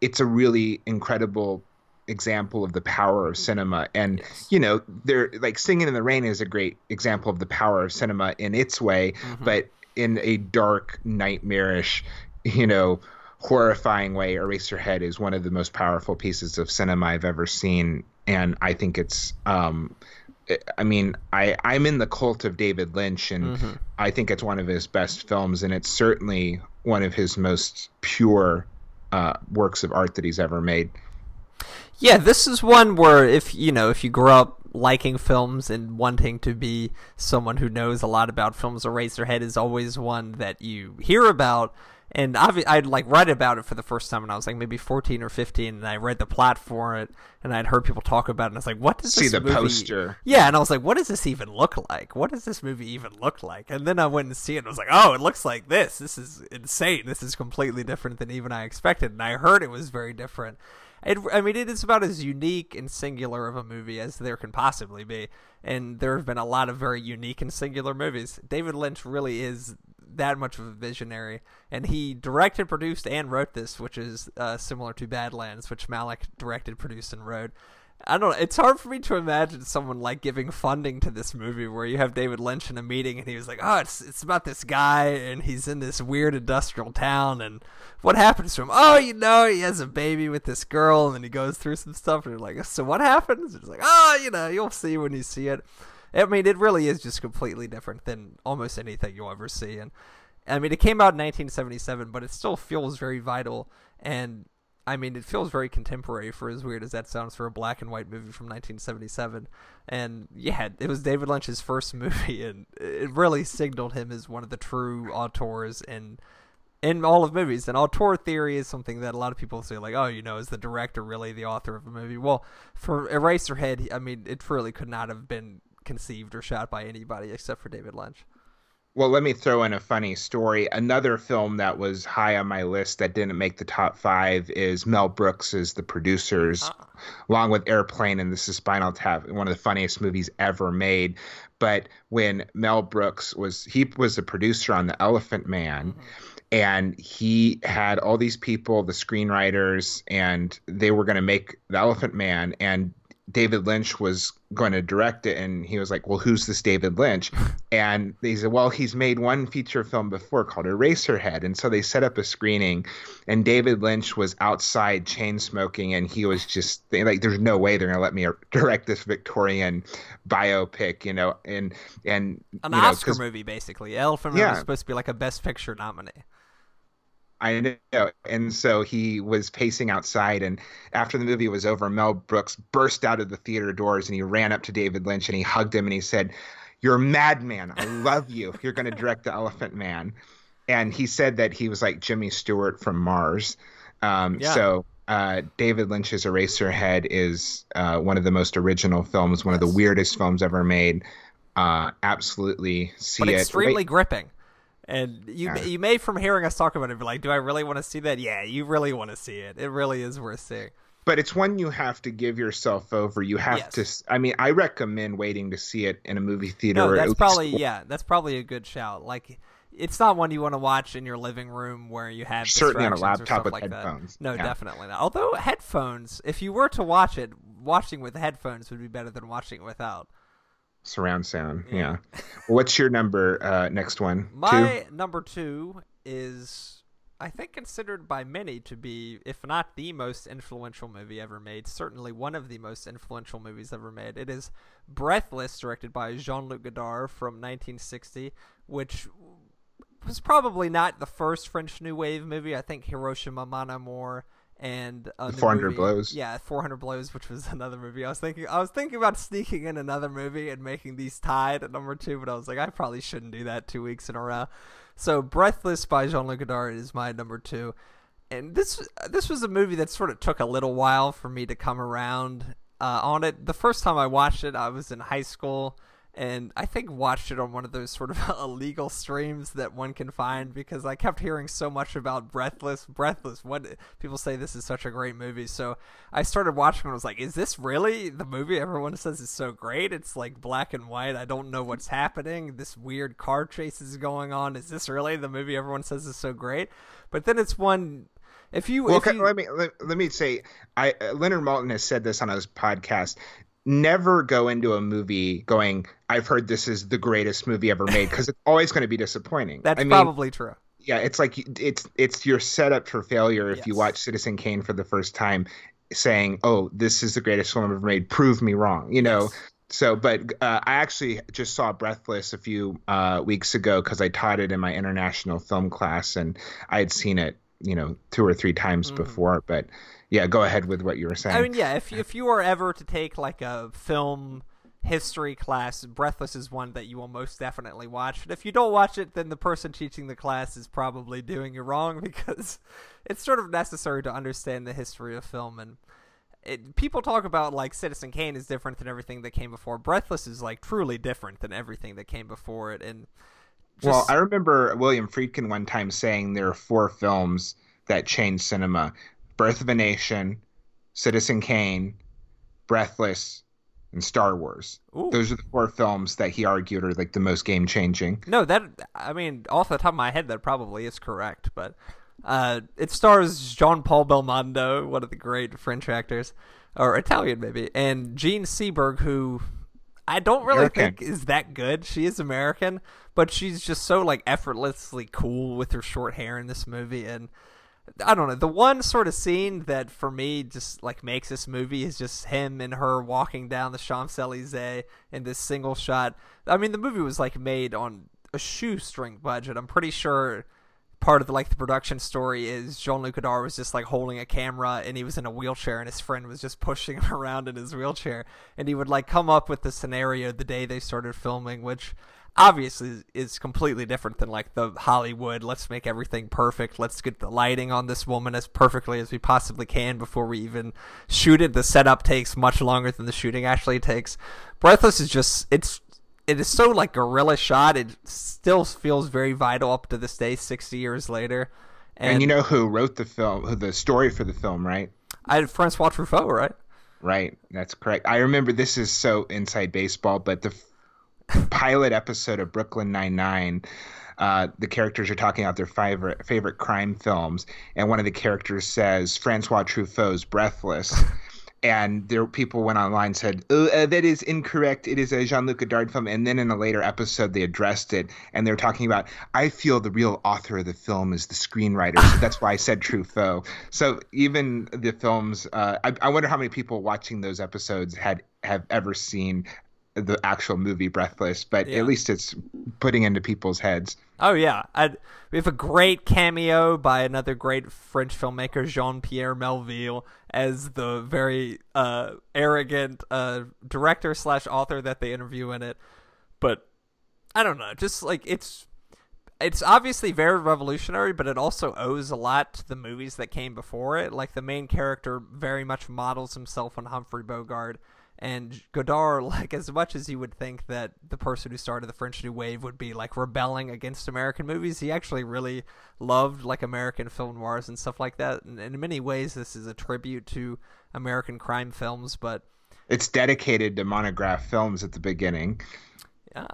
it's a really incredible example of the power of cinema and Yes. you know they're like singing in the rain is a great example of the power of cinema in its way Mhm. but in a dark nightmarish you know horrifying way eraserhead is one of the most powerful pieces of cinema i've ever seen and i think it's um i mean i i'm in the cult of david lynch and Mhm. i think it's one of his best films and it's certainly one of his most pure uh, works of art that he's ever made Yeah, this is one where if you know if you grow up liking films and wanting to be someone who knows a lot about films, Eraserhead is always one that you hear about, and I'd, I'd like read about it for the first time when I was like maybe 14 or 15 and I read the plot for it and I'd heard people talk about it and I was like what does See this the movie... poster. yeah and I was like what does this even look like? What does this movie even look like? And then I went and see it and I was like oh it looks like this. This is insane. This is completely different than even I expected. And I heard it was very different it, I mean, it is about as unique and singular of a movie as there can possibly be. And there have been a lot of very unique and singular movies. David Lynch really is that much of a visionary. And he directed, produced, and wrote this, which is uh, similar to Badlands, which Malick directed, produced, and wrote. I don't know. It's hard for me to imagine someone like giving funding to this movie where you have David Lynch in a meeting and he was like, "Oh, it's it's about this guy and he's in this weird industrial town and what happens to him? Oh, you know, he has a baby with this girl and then he goes through some stuff and you're like, so what happens? It's like, oh, you know, you'll see when you see it. I mean, it really is just completely different than almost anything you'll ever see. And I mean, it came out in 1977, but it still feels very vital and I mean, it feels very contemporary for as weird as that sounds for a black and white movie from 1977. And yeah, it was David Lynch's first movie, and it really signaled him as one of the true auteurs in in all of movies. And auteur theory is something that a lot of people say, like, oh, you know, is the director really the author of a movie? Well, for Eraserhead, I mean, it really could not have been conceived or shot by anybody except for David Lynch. Well, let me throw in a funny story. Another film that was high on my list that didn't make the top five is Mel Brooks as the producers, uh along with Airplane, and this is Spinal Tap, one of the funniest movies ever made. But when Mel Brooks was, he was the producer on The Elephant Man. Mm-hmm and he had all these people the screenwriters and they were going to make the elephant man and David Lynch was going to direct it, and he was like, "Well, who's this David Lynch?" And they said, "Well, he's made one feature film before called Eraserhead," and so they set up a screening, and David Lynch was outside chain smoking, and he was just like, "There's no way they're going to let me direct this Victorian biopic," you know, and and an you Oscar movie basically. Man yeah. was supposed to be like a Best Picture nominee. I know. And so he was pacing outside. And after the movie was over, Mel Brooks burst out of the theater doors and he ran up to David Lynch and he hugged him and he said, You're a madman. I love you. You're going to direct The Elephant Man. And he said that he was like Jimmy Stewart from Mars. Um, yeah. So uh, David Lynch's Eraserhead is uh, one of the most original films, one yes. of the weirdest films ever made. Uh, absolutely see but it. Extremely Wait. gripping. And you yeah. you may from hearing us talk about it be like, do I really want to see that? Yeah, you really want to see it. It really is worth seeing. But it's one you have to give yourself over. You have yes. to. I mean, I recommend waiting to see it in a movie theater. No, that's probably yeah, that's probably a good shout. Like, it's not one you want to watch in your living room where you have certainly on a laptop with like headphones. That. No, yeah. definitely not. Although headphones, if you were to watch it, watching with headphones would be better than watching it without. Surround sound. Yeah. yeah. What's your number? Uh, next one. My two? number two is, I think, considered by many to be, if not the most influential movie ever made, certainly one of the most influential movies ever made. It is Breathless, directed by Jean-Luc Godard from 1960, which was probably not the first French New Wave movie. I think Hiroshima Mon Amour and uh, 400 movie, blows. Yeah, 400 blows, which was another movie. I was thinking, I was thinking about sneaking in another movie and making these tied at number two, but I was like, I probably shouldn't do that two weeks in a row. So, Breathless by Jean-Luc Godard is my number two, and this this was a movie that sort of took a little while for me to come around uh, on it. The first time I watched it, I was in high school and I think watched it on one of those sort of illegal streams that one can find because I kept hearing so much about Breathless. Breathless, what people say this is such a great movie. So I started watching and I was like, is this really the movie everyone says is so great? It's like black and white. I don't know what's happening. This weird car chase is going on. Is this really the movie everyone says is so great? But then it's one if you, well, if you... let me let, let, me say, I uh, Leonard Maltin has said this on his podcast never go into a movie going, I've heard this is the greatest movie ever made because it's always going to be disappointing. That's I mean, probably true. Yeah, it's like it's it's your setup for failure if yes. you watch Citizen Kane for the first time, saying, "Oh, this is the greatest film ever made." Prove me wrong, you know. Yes. So, but uh, I actually just saw Breathless a few uh, weeks ago because I taught it in my international film class, and I had seen it, you know, two or three times mm-hmm. before. But yeah, go ahead with what you were saying. I mean, yeah, if if you are ever to take like a film history class, Breathless is one that you will most definitely watch. And if you don't watch it, then the person teaching the class is probably doing you wrong because it's sort of necessary to understand the history of film. And it, people talk about like Citizen Kane is different than everything that came before. Breathless is like truly different than everything that came before it. And just... well, I remember William Friedkin one time saying there are four films that changed cinema: Birth of a Nation, Citizen Kane, Breathless, and Star Wars. Ooh. Those are the four films that he argued are like the most game changing. No, that I mean, off the top of my head, that probably is correct. But uh, it stars Jean Paul Belmondo, one of the great French actors, or Italian maybe, and Jean Seberg, who I don't really American. think is that good. She is American, but she's just so like effortlessly cool with her short hair in this movie, and I don't know. The one sort of scene that for me just like makes this movie is just him and her walking down the Champs Elysees in this single shot. I mean, the movie was like made on a shoestring budget. I'm pretty sure part of the like the production story is Jean Luc Godard was just like holding a camera and he was in a wheelchair and his friend was just pushing him around in his wheelchair and he would like come up with the scenario the day they started filming, which obviously is completely different than like the Hollywood. Let's make everything perfect. Let's get the lighting on this woman as perfectly as we possibly can before we even shoot it. The setup takes much longer than the shooting actually takes. Breathless is just it's it is so like guerrilla shot. It still feels very vital up to this day, sixty years later. And, and you know who wrote the film, the story for the film, right? I had Francois Truffaut, right? Right, that's correct. I remember this is so inside baseball, but the pilot episode of Brooklyn Nine Nine, uh, the characters are talking about their favorite favorite crime films, and one of the characters says Francois Truffaut's Breathless. and there people went online and said oh, uh, that is incorrect. It is a jean-luc godard film. And then in a later episode they addressed it and they were talking about i feel the real author of the film is the screenwriter. So that's why i said truffaut. So even the films uh, I, I, wonder how many people watching those episodes had have ever seen the actual movie Breathless, but yeah. at least it's putting into people's heads. Oh yeah, I'd, we have a great cameo by another great French filmmaker, Jean Pierre Melville, as the very uh, arrogant uh, director slash author that they interview in it. But I don't know, just like it's it's obviously very revolutionary, but it also owes a lot to the movies that came before it. Like the main character very much models himself on Humphrey Bogart and Godard, like as much as you would think that the person who started the French New Wave would be like rebelling against American movies, he actually really loved like American film noirs and stuff like that. And in many ways, this is a tribute to American crime films, but it's dedicated to Monogram films at the beginning. Yeah.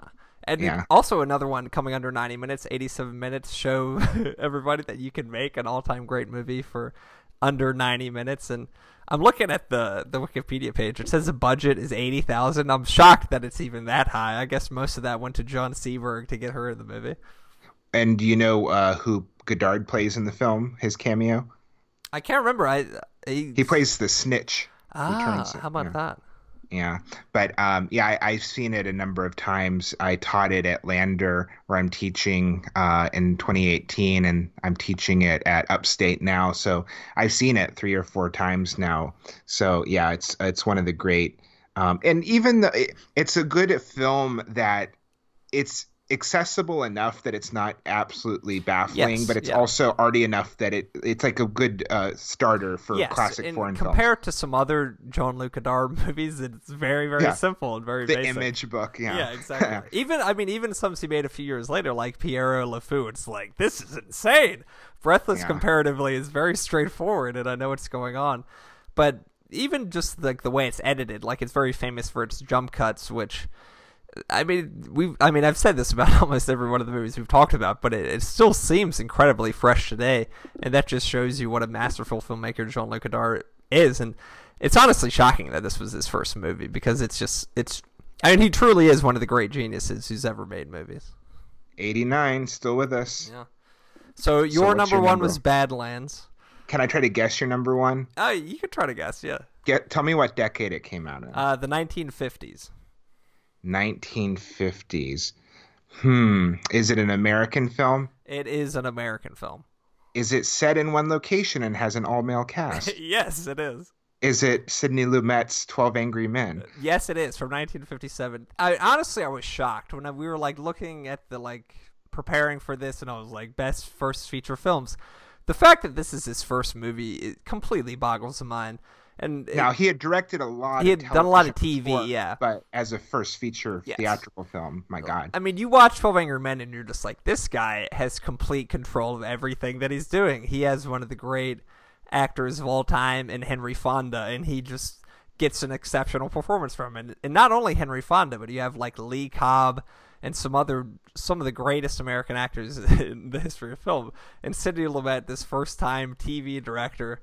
And yeah. also another one coming under 90 minutes, 87 minutes, show everybody that you can make an all-time great movie for under 90 minutes and I'm looking at the the Wikipedia page. It says the budget is eighty thousand. I'm shocked that it's even that high. I guess most of that went to Jean Seberg to get her in the movie. And do you know uh, who Godard plays in the film? His cameo? I can't remember. I he, he plays the snitch. Ah, how about that? Yeah, but um, yeah, I, have seen it a number of times. I taught it at Lander, where I'm teaching uh, in 2018, and I'm teaching it at Upstate now. So I've seen it three or four times now. So yeah, it's it's one of the great, um, and even the, it's a good film that it's accessible enough that it's not absolutely baffling, yes, but it's yeah. also arty enough that it it's like a good uh, starter for yes, classic and foreign compared films. to some other Jean Luc Godard movies, it's very very yeah. simple and very the basic. image book. Yeah, yeah, exactly. even I mean, even some he made a few years later, like Pierrot Le Fou, it's like this is insane. Breathless yeah. comparatively is very straightforward, and I know what's going on, but even just like the way it's edited, like it's very famous for its jump cuts, which I mean, we. I mean, I've said this about almost every one of the movies we've talked about, but it, it, still seems incredibly fresh today, and that just shows you what a masterful filmmaker Jean Luc Godard is. And it's honestly shocking that this was his first movie because it's just it's. I mean, he truly is one of the great geniuses who's ever made movies. Eighty nine, still with us. Yeah. So your so number your one number? was Badlands. Can I try to guess your number one? Oh, uh, you can try to guess. Yeah. Get. Tell me what decade it came out in. Uh, the nineteen fifties. 1950s. Hmm. Is it an American film? It is an American film. Is it set in one location and has an all male cast? yes, it is. Is it Sidney Lumet's Twelve Angry Men? Yes, it is from 1957. I honestly I was shocked when I, we were like looking at the like preparing for this, and I was like best first feature films. The fact that this is his first movie it completely boggles the mind. And it, Now he had directed a lot. He had done a lot of TV, before, yeah. But as a first feature Yes. theatrical film, my God. I mean, you watch Twelve Angry Men, and you're just like, this guy has complete control of everything that he's doing. He has one of the great actors of all time in Henry Fonda, and he just gets an exceptional performance from him. And, and not only Henry Fonda, but you have like Lee Cobb and some other some of the greatest American actors in the history of film. And Sidney Lumet, this first time TV director,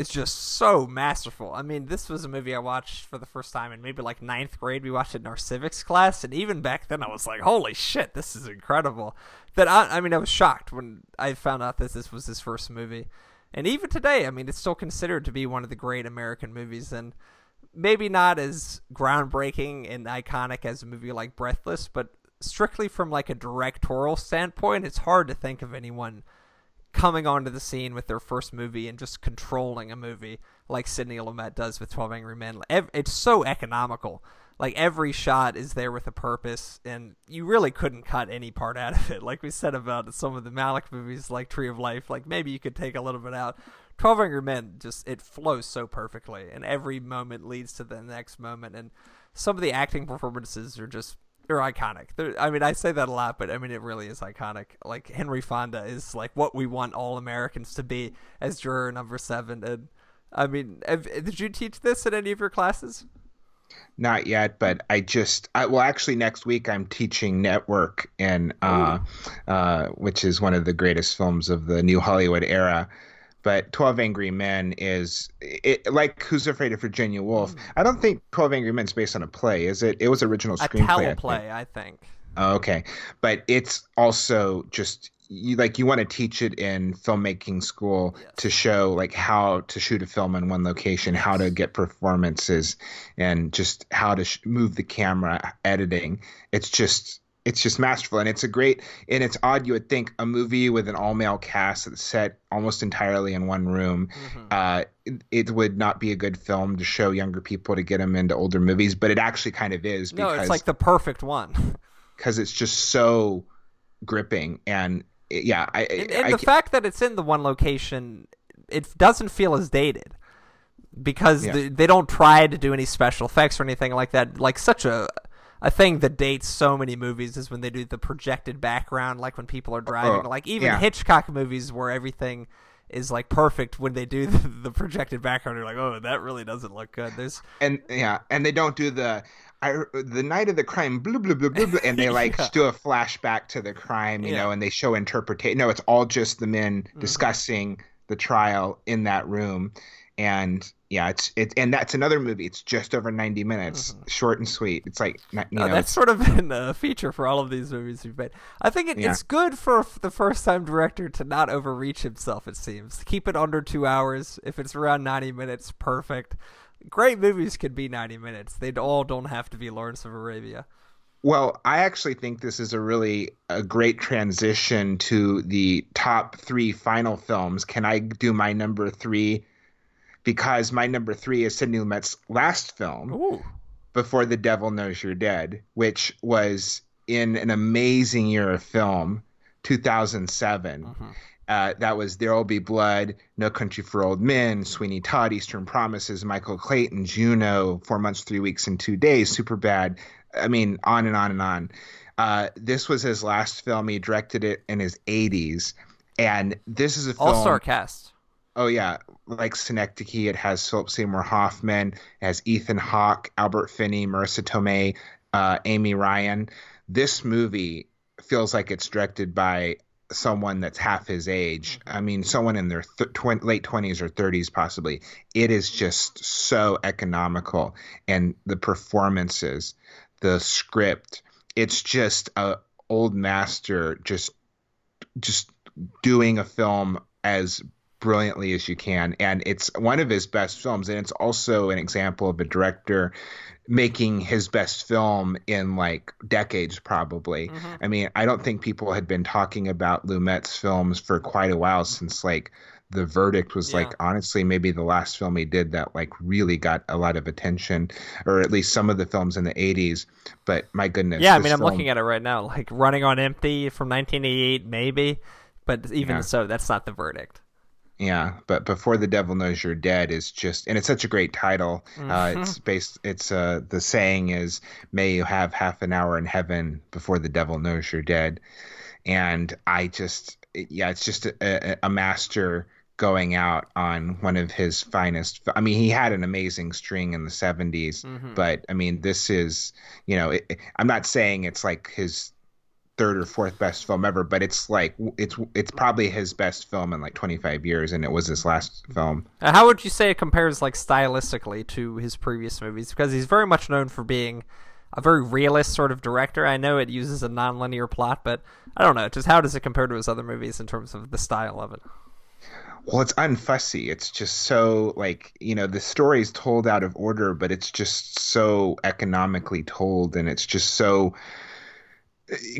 is just so masterful. I mean, this was a movie I watched for the first time in maybe like ninth grade. We watched it in our civics class, and even back then, I was like, "Holy shit, this is incredible!" That I, I mean, I was shocked when I found out that this was his first movie, and even today, I mean, it's still considered to be one of the great American movies, and maybe not as groundbreaking and iconic as a movie like Breathless, but strictly from like a directorial standpoint, it's hard to think of anyone coming onto the scene with their first movie and just controlling a movie like Sidney Lumet does with 12 Angry Men. It's so economical. Like every shot is there with a purpose, and you really couldn't cut any part out of it. Like we said about some of the Malick movies, like Tree of Life, like maybe you could take a little bit out. 12 Angry Men just it flows so perfectly, and every moment leads to the next moment, and some of the acting performances are just they're iconic. They're, I mean, I say that a lot, but I mean it really is iconic. Like Henry Fonda is like what we want all Americans to be as juror number seven. And I mean, have, did you teach this in any of your classes? Not yet, but I just I, well, actually, next week I'm teaching Network, and uh, uh, which is one of the greatest films of the New Hollywood era. But Twelve Angry Men is it, like Who's Afraid of Virginia Woolf. Hmm. I don't think Twelve Angry Men is based on a play, is it? It was original A screenplay. I think. teleplay, I think. Oh, okay, but it's also just you like you want to teach it in filmmaking school Yes. to show like how to shoot a film in one location, how to get performances, and just how to sh- move the camera, editing. It's just it's just masterful, and it's a great. And it's odd you would think a movie with an all male cast that's set almost entirely in one room, Mm-hmm. uh, it, it would not be a good film to show younger people to get them into older movies, but it actually kind of is No, because it's like the perfect one. because it's just so gripping and yeah i, And, and I the fact that it's in the one location, it doesn't feel as dated because Yeah. the, they don't try to do any special effects or anything like that. Like such a a thing that dates so many movies is when they do the projected background, like when people are driving. Oh, like even yeah. Hitchcock movies where everything is like perfect when they do the, the projected background. You're like, oh, that really doesn't look good. There's and yeah and they don't do the I, the night of the crime blah blah blah blah, blah and they like Yeah. do a flashback to the crime you Yeah. know and they show interpretation no it's all just the men Mm-hmm. discussing the trial in that room and yeah it's it and that's another movie it's just over 90 minutes short and sweet it's like you Uh, know that's sort of been a feature for all of these movies we've made. I think it, Yeah. it's good for the first time director to not overreach himself, it seems. Keep it under two hours. If it's around 90 minutes, perfect. Great movies could be 90 minutes. They all don't have to be Lawrence of Arabia. Well, I actually think this is a really a great transition to the top three final films. Can I do my number three? Because my number three is Sidney Lumet's last film, Ooh. Before the Devil Knows You're Dead, which was in an amazing year of film, 2007. Mhm. Uh, that was There Will Be Blood, No Country for Old Men, Sweeney Todd, Eastern Promises, Michael Clayton, Juno, Four Months, Three Weeks, and Two Days, Superbad. I mean, on and on and on. Uh, this was his last film. He directed it in his 80s. And this is a film. All star cast. Oh yeah, like Synecdoche, it has Philip Seymour Hoffman, it has Ethan Hawke, Albert Finney, Marisa Tomei, uh, Amy Ryan. This movie feels like it's directed by someone that's half his age. I mean, someone in their th- tw- late twenties or thirties, possibly. It is just so economical, and the performances, the script. It's just a old master just just doing a film as brilliantly as you can. And it's one of his best films. And it's also an example of a director making his best film in like decades, probably. Mm-hmm. I mean, I don't think people had been talking about Lumet's films for quite a while since like the verdict was yeah. like honestly maybe the last film he did that like really got a lot of attention or at least some of the films in the 80s but my goodness yeah i mean i'm looking at it right now like running on empty from 1988 maybe but even yeah. so that's not the verdict yeah, but before the devil knows you're dead is just, and it's such a great title. Uh, mm-hmm. Uh, it's based. It's uh, the saying is, "May you have half an hour in heaven before the devil knows you're dead," and I just, yeah, it's just a, a master going out on one of his finest. I mean, he had an amazing string in the 70s, mm-hmm. but I mean, this is, you know, it, I'm not saying it's like his third or fourth best film ever, but it's like it's it's probably his best film in like 25 years, and it was his last film. Uh, how would you say it compares like stylistically to his previous movies? Because he's very much known for being a very realist sort of director. I know it uses a nonlinear plot, but I don't know. Just how does it compare to his other movies in terms of the style of it? Well, it's unfussy. It's just so like you know the story is told out of order, but it's just so economically told, and it's just so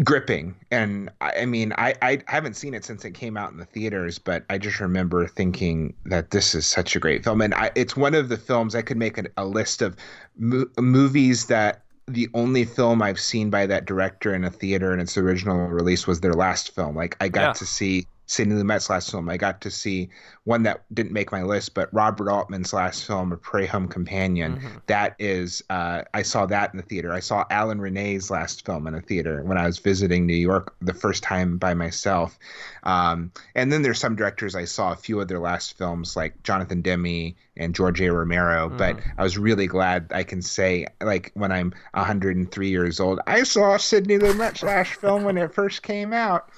gripping. And I, I mean I, I haven't seen it since it came out in the theaters but i just remember thinking that this is such a great film. And I, it's one of the films i could make a, a list of mo- movies that the only film i've seen by that director in a theater in its original release was their last film. Like i got yeah. to see Sidney Lumet's last film. I got to see one that didn't make my list, but Robert Altman's last film, A Prairie Home Companion. Mm-hmm. That is, uh, I saw that in the theater. I saw Alain Resnais's last film in a theater when I was visiting New York the first time by myself. Um, and then there's some directors I saw a few of their last films, like Jonathan Demme and George A. Romero. Mm-hmm. But I was really glad I can say, like, when I'm 103 years old, I saw Sidney Lumet's last film when it first came out.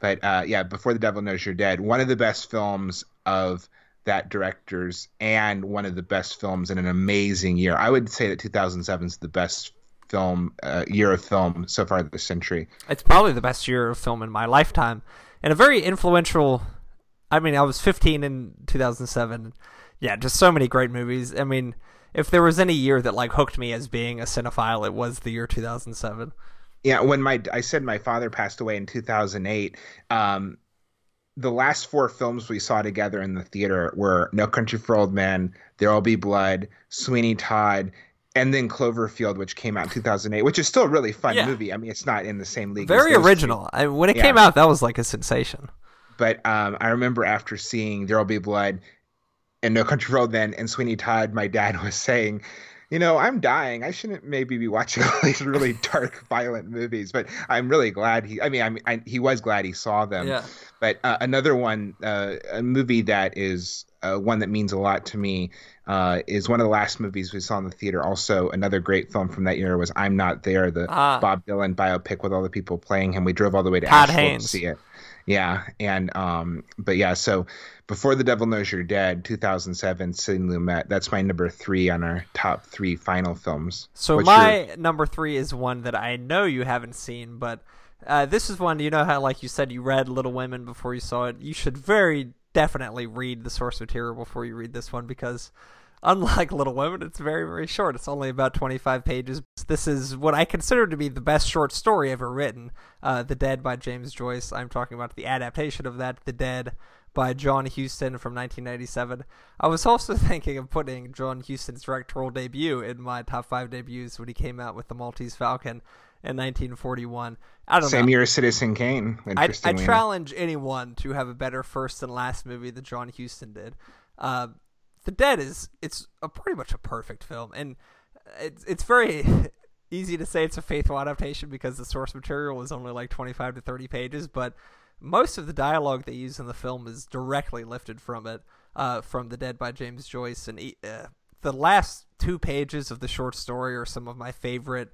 But uh, yeah, Before the Devil Knows You're Dead, one of the best films of that director's and one of the best films in an amazing year. I would say that 2007 is the best film uh, year of film so far this century. It's probably the best year of film in my lifetime, and a very influential. I mean, I was 15 in 2007. Yeah, just so many great movies. I mean, if there was any year that like hooked me as being a cinephile, it was the year 2007 yeah, when my I said my father passed away in 2008, um, the last four films we saw together in the theater were No Country for Old Men, There'll Be Blood, Sweeney Todd, and then Cloverfield, which came out in 2008, which is still a really fun yeah. movie. I mean, it's not in the same league. Very original. I, when it yeah. came out, that was like a sensation. But um, I remember after seeing There'll Be Blood and No Country for Old Men and Sweeney Todd, my dad was saying you know, I'm dying. I shouldn't maybe be watching all these really dark, violent movies, but I'm really glad he. I mean, I mean, I, he was glad he saw them. Yeah. But uh, another one, uh, a movie that is uh, one that means a lot to me, uh, is one of the last movies we saw in the theater. Also, another great film from that year was "I'm Not There," the ah. Bob Dylan biopic with all the people playing him. We drove all the way to Todd Asheville Haynes. to see it. Yeah, and um, but yeah, so before the Devil Knows You're Dead, 2007, Sidney Lumet. That's my number three on our top three final films. So What's my your... number three is one that I know you haven't seen, but uh, this is one. You know how, like you said, you read Little Women before you saw it. You should very definitely read the source material before you read this one because unlike Little Women, it's very, very short. It's only about 25 pages. This is what I consider to be the best short story ever written uh, The Dead by James Joyce. I'm talking about the adaptation of that, The Dead by John Huston from 1997. I was also thinking of putting John Huston's directorial debut in my top five debuts when he came out with The Maltese Falcon in 1941. I don't Same know. year as Citizen Kane. I, I challenge anyone to have a better first and last movie than John Huston did. Uh, the Dead is it's a pretty much a perfect film, and it's it's very easy to say it's a faithful adaptation because the source material is only like 25 to 30 pages, but most of the dialogue they use in the film is directly lifted from it, uh, from The Dead by James Joyce, and uh, the last two pages of the short story are some of my favorite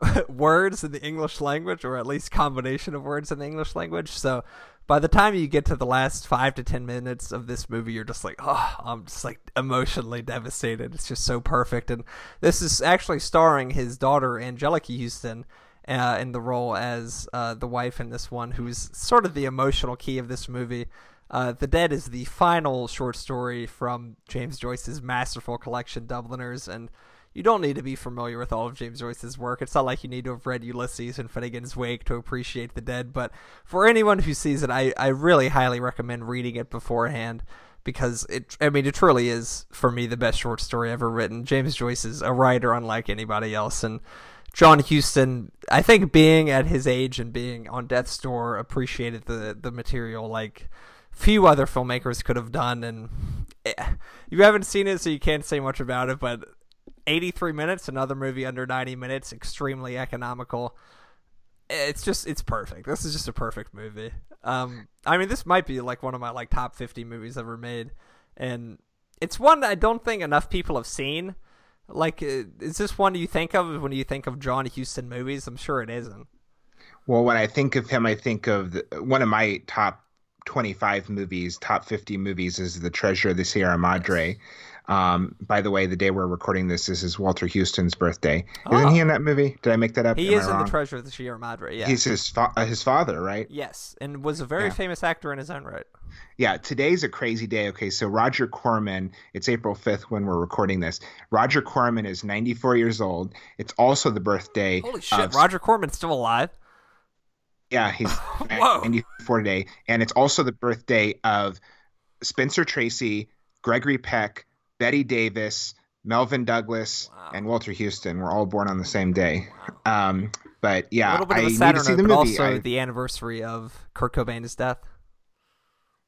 words in the English language, or at least combination of words in the English language. So by the time you get to the last five to ten minutes of this movie, you're just like, oh, I'm just like emotionally devastated. It's just so perfect. And this is actually starring his daughter, Anjelica Huston, uh, in the role as uh, the wife in this one, who's sort of the emotional key of this movie. Uh, the Dead is the final short story from James Joyce's masterful collection, Dubliners, and you don't need to be familiar with all of James Joyce's work. It's not like you need to have read Ulysses and Finnegans Wake to appreciate The Dead, but for anyone who sees it, I, I really highly recommend reading it beforehand because it I mean it truly is for me the best short story ever written. James Joyce is a writer unlike anybody else and John Huston, I think being at his age and being on death's door appreciated the the material like few other filmmakers could have done. And eh, you haven't seen it so you can't say much about it but 83 minutes another movie under 90 minutes extremely economical. It's just it's perfect. This is just a perfect movie. Um i mean this might be like one of my like top 50 movies ever made. And it's one that i don't think enough people have seen like uh, is this one you think of when you think of john huston movies i'm sure it isn't well when i think of him i think of the, one of my top 25 movies, top 50 movies, is The Treasure of the Sierra Madre. Um, by the way, the day we're recording this, this is Walter Huston's birthday. Oh. Isn't he in that movie? Did I make that up? He Am is in The Treasure of the Sierra Madre. Yeah, he's his fa- uh, his father, right? Yes, and was a very yeah. famous actor in his own right. Yeah, today's a crazy day. Okay, so Roger Corman, it's April 5th when we're recording this. Roger Corman is 94 years old. It's also the birthday. Holy shit, of... Roger Corman's still alive. Yeah, he's 94 today. And it's also the birthday of Spencer Tracy, Gregory Peck, Bette Davis, Melvyn Douglas, wow. and Walter Huston were all born on the same day. Wow. Um, but yeah, a little bit of a I need to see the movie. Also, I, the anniversary of Kurt Cobain's death.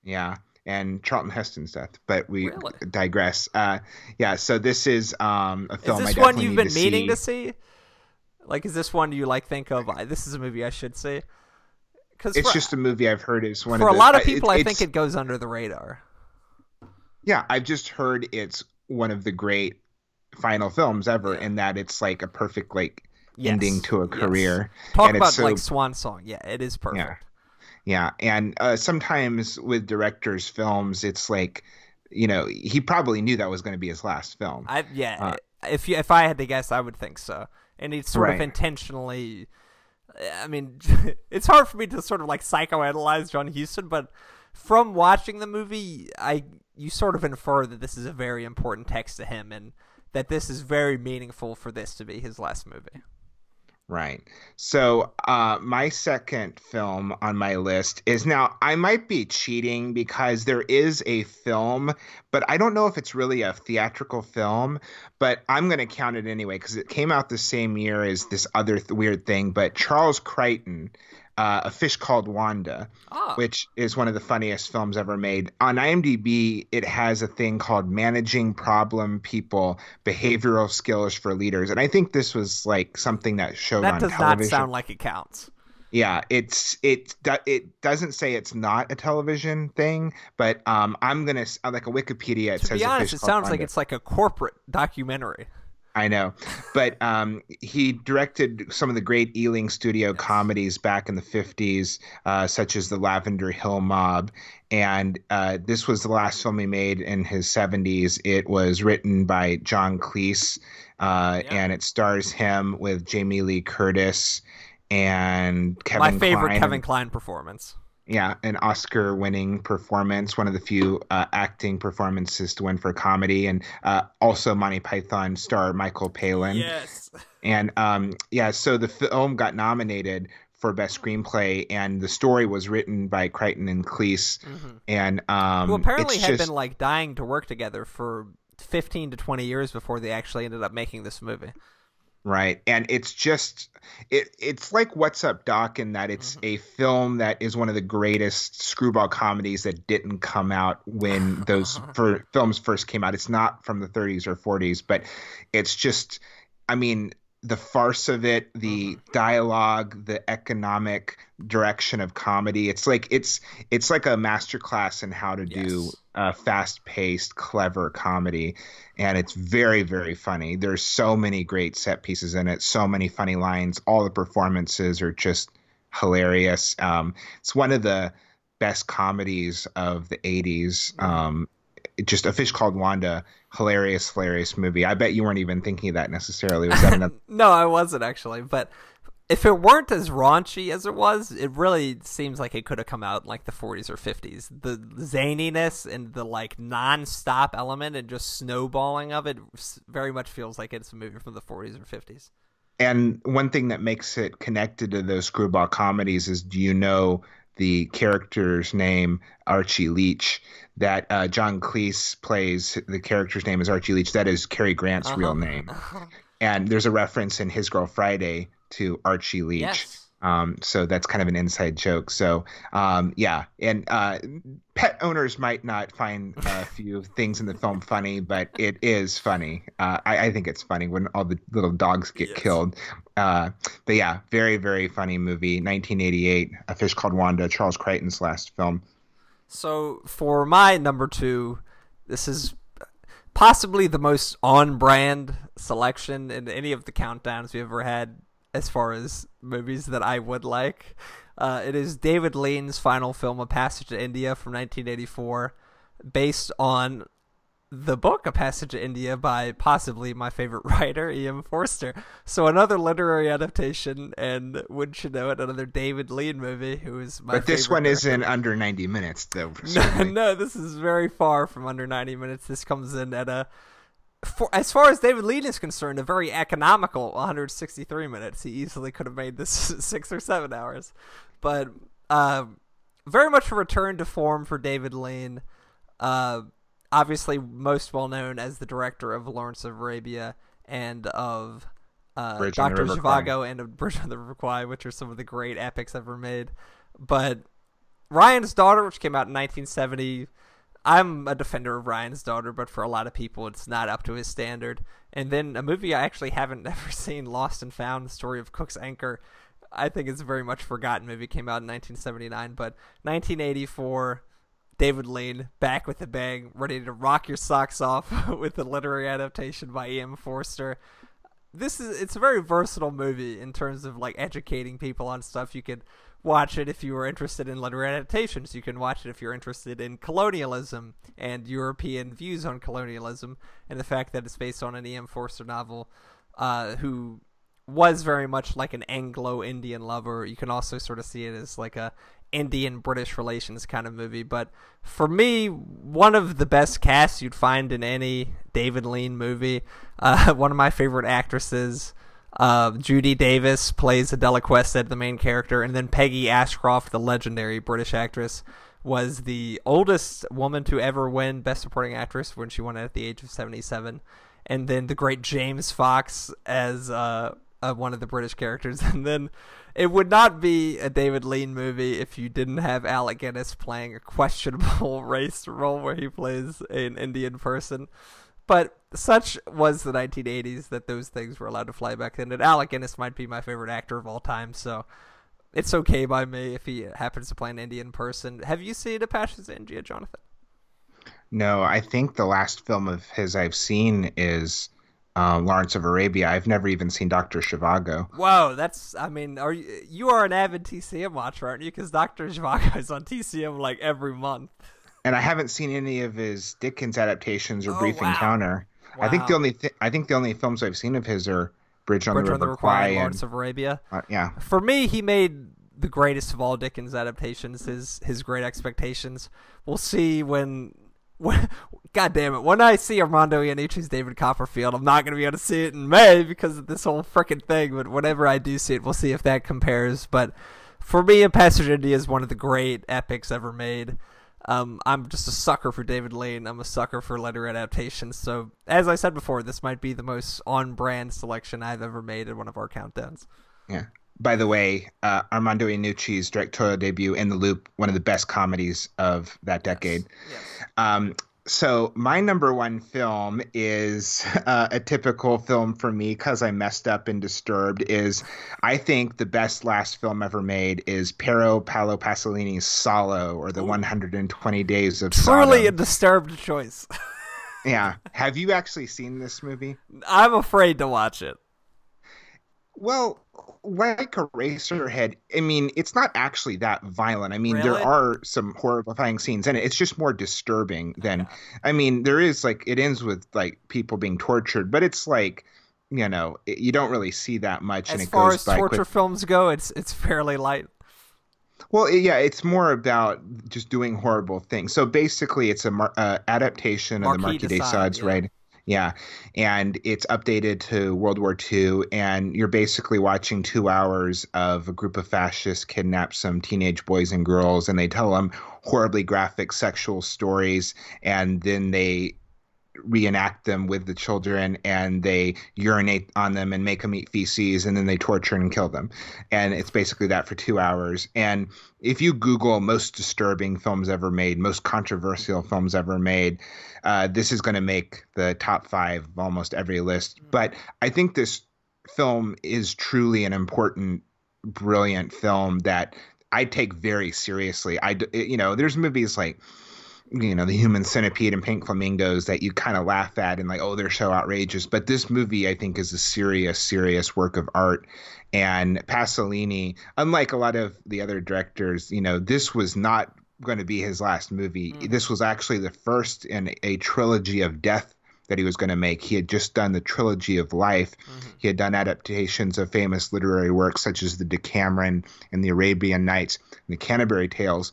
Yeah, and Charlton Heston's death. But we really? digress. Uh, yeah, so this is um, a film. Is this one you've been to meaning see. to see? Like, is this one you like think of? This is a movie I should see. Because it's for, just a movie I've heard is one for of the, a lot of people. It, I think it goes under the radar. Yeah, I've just heard it's one of the great final films ever, yeah. in that it's like a perfect like yes. ending to a career. Yes. Talk and about so, like swan song. Yeah, it is perfect. Yeah, yeah, and uh, sometimes with directors' films, it's like you know he probably knew that was going to be his last film. I, yeah, uh, if you, if I had to guess, I would think so. And he sort right. of intentionally I mean, it's hard for me to sort of like psychoanalyze John Huston, but from watching the movie, I you sort of infer that this is a very important text to him, and that this is very meaningful for this to be his last movie. Right. So, uh, my second film on my list is now, I might be cheating because there is a film, but I don't know if it's really a theatrical film, but I'm going to count it anyway because it came out the same year as this other th- weird thing. But Charles Crichton uh, A Fish Called Wanda, ah. which is one of the funniest films ever made. On IMDb, it has a thing called Managing Problem People Behavioral Skills for Leaders. And I think this was like something that showed that on television. That does not sound like it counts. Yeah, it's it it doesn't say it's not a television thing, but um, I'm gonna like a Wikipedia. It to says be honest, it sounds Wanda. like it's like a corporate documentary. I know, but um, he directed some of the great Ealing Studio comedies back in the '50s, uh, such as The Lavender Hill Mob, and uh, this was the last film he made in his '70s. It was written by John Cleese, uh, yeah. and it stars him with Jamie Lee Curtis and Kevin. My favorite Kline. Kevin Kline performance yeah, an Oscar winning performance, one of the few uh, acting performances to win for comedy, and uh, also Monty Python star Michael Palin. Yes. And um, yeah, so the film got nominated for best screenplay, and the story was written by Crichton and Cleese, mm-hmm. and um, who apparently had just... been like dying to work together for fifteen to twenty years before they actually ended up making this movie. Right. And it's just it it's like What's Up Doc in that it's mm-hmm. a film that is one of the greatest screwball comedies that didn't come out when those for, films first came out. It's not from the 30s or 40s, but it's just I mean the farce of it, the mm-hmm. dialogue, the economic direction of comedy. It's like it's it's like a masterclass in how to yes. do uh, fast-paced, clever comedy, and it's very, very funny. There's so many great set pieces in it, so many funny lines. All the performances are just hilarious. Um, it's one of the best comedies of the '80s. Mm-hmm. Um, just a fish called Wanda, hilarious, hilarious movie. I bet you weren't even thinking of that necessarily. Was that enough? no, I wasn't actually, but if it weren't as raunchy as it was, it really seems like it could have come out in like the 40s or 50s. The zaniness and the like non-stop element and just snowballing of it very much feels like it's a movie from the 40s or 50s. And one thing that makes it connected to those screwball comedies is do you know the character's name Archie Leach? That uh, John Cleese plays the character's name is Archie Leach. That is Cary Grant's uh-huh. real name. and there's a reference in His Girl Friday to Archie Leach. Yes. Um, so that's kind of an inside joke. So um, yeah, and uh, pet owners might not find a few things in the film funny, but it is funny. Uh, I, I, think it's funny when all the little dogs get yes. killed. Uh, but yeah, very very funny movie. 1988, A Fish Called Wanda, Charles Crichton's last film. So for my number two, this is possibly the most on-brand selection in any of the countdowns we've ever had as far as movies that I would like. Uh, it is David Lean's final film, A Passage to India from 1984, based on the book A Passage to India by possibly my favorite writer, E.M. Forster. So another literary adaptation, and wouldn't you know it, another David Lean movie, who is my. But this one isn't under 90 minutes, though. no, no, this is very far from under 90 minutes. This comes in at a for as far as David Lean is concerned, a very economical 163 minutes. He easily could have made this six or seven hours, but uh, very much a return to form for David Lean. Uh, obviously, most well known as the director of Lawrence of Arabia and of uh, Doctor Zhivago and of Bridge on the River Kwai, which are some of the great epics ever made. But Ryan's Daughter, which came out in 1970 I'm a defender of Ryan's daughter, but for a lot of people, it's not up to his standard. And then a movie I actually haven't ever seen, Lost and Found: The Story of Cook's Anchor. I think it's a very much forgotten movie. Came out in 1979, but 1984. David Lean back with a bang, ready to rock your socks off with a literary adaptation by E.M. Forster. This is it's a very versatile movie in terms of like educating people on stuff you could watch it if you were interested in literary adaptations. You can watch it if you're interested in colonialism and European views on colonialism, and the fact that it's based on an E.M. Forster novel, uh, who was very much like an Anglo-Indian lover. You can also sort of see it as like a Indian British relations kind of movie. But for me, one of the best casts you'd find in any David Lean movie. Uh, one of my favorite actresses. Uh, Judy Davis plays Adela Quested, the main character, and then Peggy Ashcroft, the legendary British actress, was the oldest woman to ever win Best Supporting Actress when she won it at the age of 77. And then the great James Fox as uh, uh, one of the British characters. And then it would not be a David Lean movie if you didn't have Alec Guinness playing a questionable race role where he plays an Indian person. But such was the 1980s that those things were allowed to fly back then. And Alec Guinness might be my favorite actor of all time, so it's okay by me if he happens to play an Indian person. Have you seen A Passage India, Jonathan? No, I think the last film of his I've seen is um, Lawrence of Arabia. I've never even seen Doctor Zhivago. Whoa, that's I mean, are you you are an avid TCM watcher, aren't you? Because Doctor Zhivago is on TCM like every month and I haven't seen any of his Dickens adaptations or oh, Brief wow. Encounter. Wow. I think the only I think the only films I've seen of his are Bridge on Bridge the River, River Kwai and Lawrence of Arabia. Uh, yeah. For me, he made the greatest of all Dickens adaptations. His his Great Expectations. We'll see when. When, God damn it! When I see Armando Iannucci's David Copperfield, I'm not going to be able to see it in May because of this whole freaking thing. But whenever I do see it, we'll see if that compares. But for me, A Passage India is one of the great epics ever made. Um, I'm just a sucker for David Lean. I'm a sucker for letter adaptations. So, as I said before, this might be the most on-brand selection I've ever made in one of our countdowns. Yeah. By the way, uh, Armando Iannucci's directorial debut, In the Loop, one of the best comedies of that decade. Yes. Yes. Um, so my number one film is uh, a typical film for me because I messed up and disturbed. Is I think the best last film ever made is Pier Paolo Pasolini's Salo or the 120 Days of Truly Sodom. a disturbed choice. yeah, have you actually seen this movie? I'm afraid to watch it. Well, like Eraserhead, I mean, it's not actually that violent. I mean, really? there are some horrifying scenes in it. It's just more disturbing than. Okay. I mean, there is like it ends with like people being tortured, but it's like you know you don't really see that much. As and it far goes as torture quick. films go, it's it's fairly light. Well, yeah, it's more about just doing horrible things. So basically, it's a mar- uh, adaptation of the Marquis de de Sade, Sade's yeah. right. Yeah, and it's updated to World War II, and you're basically watching two hours of a group of fascists kidnap some teenage boys and girls, and they tell them horribly graphic sexual stories, and then they reenact them with the children and they urinate on them and make them eat feces and then they torture and kill them. And it's basically that for two hours. And if you google most disturbing films ever made most controversial films ever made uh, this is going to make the top five of almost every list. But i think this film is truly an important brilliant film that i take very seriously. I, you know there's movies like you know the human centipede and pink flamingos that you kind of laugh at and like oh they're so outrageous. But this movie i think is a serious serious work of art. And pasolini unlike a lot of the other directors you know this was not going to be his last movie. Mm. This was actually the first in a trilogy of death that he was going to make. He had just done the trilogy of life. Mm-hmm. He had done adaptations of famous literary works such as the decameron and the arabian nights and the canterbury tales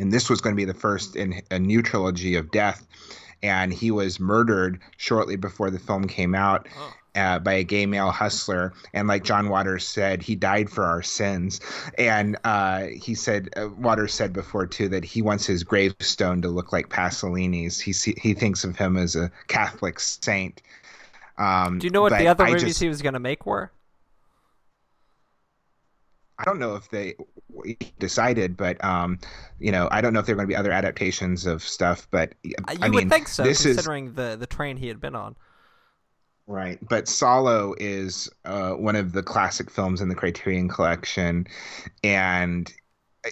and this was going to be the first in a new trilogy of death and he was murdered shortly before the film came out uh, by a gay male hustler and like john waters said he died for our sins. And uh, he said uh, waters said before too that he wants his gravestone to look like pasolini's. He see, he thinks of him as a catholic saint. Um, Do you know what the other I movies just- he was going to make were? I don't know if they decided, but um, you know, I don't know if there are going to be other adaptations of stuff. But Uh, You I would think so, this is considering the the train he had been on. right. But Salo is uh, one of the classic films in the Criterion Collection, and uh,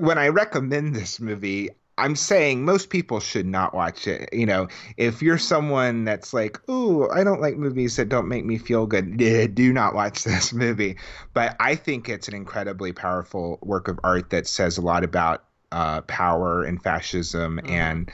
when I recommend this movie. I'm saying most people should not watch it. You know, if you're someone that's like, "Ooh, I don't like movies that don't make me feel good," eh, do not watch this movie. But I think it's an incredibly powerful work of art that says a lot about uh, power and fascism, and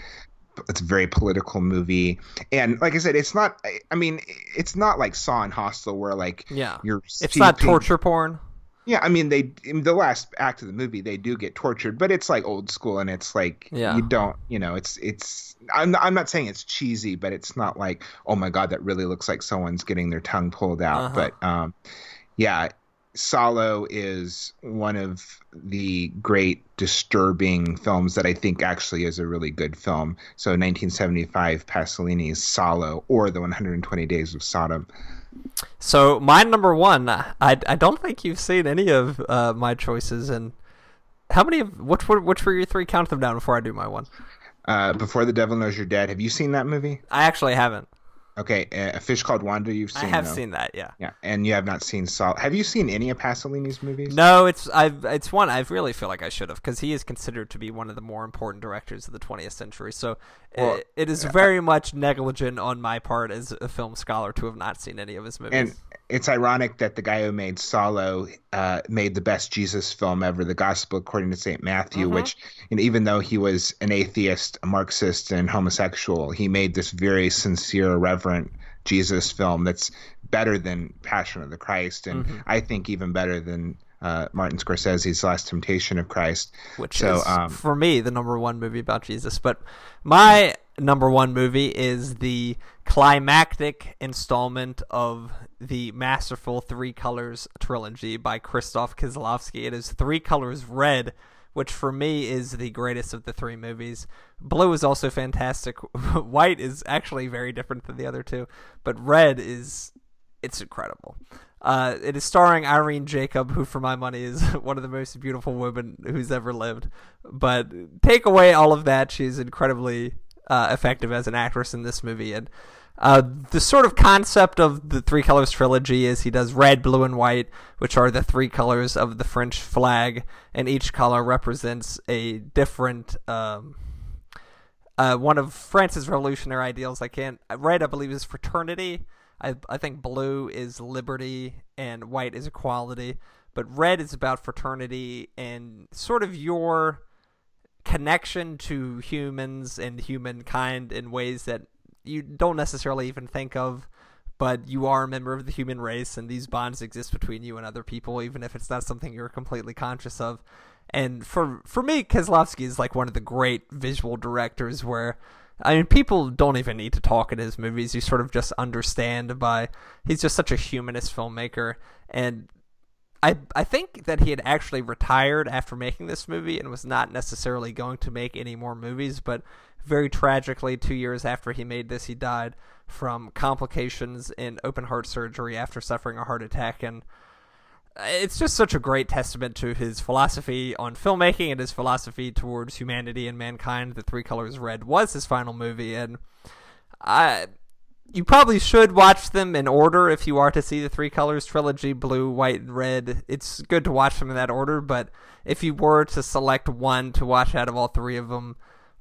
it's a very political movie. And like I said, it's not. I- I mean, it's not like Saw and Hostel, where like Yeah. you're. It's not torture porn. Yeah, I mean they in the last act of the movie they do get tortured, but it's like old school and it's like Yeah. you don't, you know, it's it's I'm I'm not saying it's cheesy, but it's not like oh my god that really looks like someone's getting their tongue pulled out, Uh-huh. but um yeah, Salo is one of the great disturbing films that I think actually is a really good film. So 1975 Pasolini's Salo or The 120 Days of Sodom. So my number one, I, I don't think you've seen any of uh, my choices, and how many of which were which were your three? Count them down before I do my one. Uh, Before the Devil Knows You're Dead. Have you seen that movie? I actually haven't. Okay, a fish called Wanda. You've seen. I have though. seen that. Yeah. Yeah, and you have not seen Salo. Have you seen any of Pasolini's movies? No, it's I've it's one I really feel like I should have because he is considered to be one of the more important directors of the 20th century. So Well, it, it is very much negligent on my part as a film scholar to have not seen any of his movies. And it's ironic that the guy who made Salo uh, made the best Jesus film ever, The Gospel According to Saint Matthew. Mhm. Which, even though he was an atheist, a Marxist, and homosexual, he made this very sincere, reverent Jesus film that's better than Passion of the Christ, and Mhm. I think even better than uh, Martin Scorsese's Last Temptation of Christ. which So, is um, for me the number one movie about Jesus. But my number one movie is the climactic installment of the masterful Three Colors trilogy by Krzysztof Kieslowski. It is Three Colors Red, which for me is the greatest of the three movies. Blue is also fantastic. White is actually very different than the other two, but Red is it's incredible. Uh, it is starring Irene Jacob, who, for my money, is one of the most beautiful women who's ever lived. But take away all of that, she's incredibly uh, effective as an actress in this movie. And uh, the sort of concept of the Three Colors trilogy is he does red, blue, and white, which are the three colors of the French flag, and each color represents a different. Um, uh, one of France's revolutionary ideals. I can't. Red, I believe, is fraternity. I I think blue is liberty and white is equality. But red is about fraternity and sort of your connection to humans and humankind in ways that you don't necessarily even think of. but you are a member of the human race, and these bonds exist between you and other people, even if it's not something you're completely conscious of. And for for me, Kieslowski is like one of the great visual directors where I mean, people don't even need to talk in his movies. You sort of just understand by he's just such a humanist filmmaker, and I I think that he had actually retired after making this movie and was not necessarily going to make any more movies. But very tragically, two years after he made this, he died from complications in open heart surgery after suffering a heart attack, and it's just such a great testament to his philosophy on filmmaking and his philosophy towards humanity and mankind. The Three Colors Red was his final movie, and I, you probably should watch them in order if you are to see the Three Colors trilogy: blue, white, and red. It's good to watch them in that order, but if you were to select one to watch out of all three of them,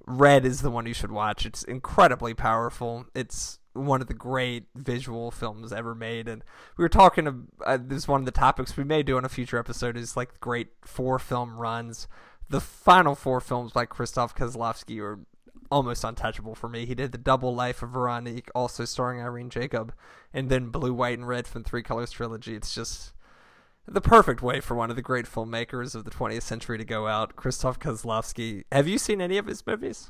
red is the one you should watch. It's incredibly powerful. It's one of the great visual films ever made. And we were talking, uh, this is one of the topics we may do in a future episode is like great four film runs. The final four films by Krzysztof Kieslowski are almost untouchable for me. He did The Double Life of Veronique, also starring Irene Jacob, and then Blue, White, and Red from Three Colors Trilogy. It's just the perfect way for one of the great filmmakers of the 20th century to go out. Krzysztof Kieslowski. Have you seen any of his movies?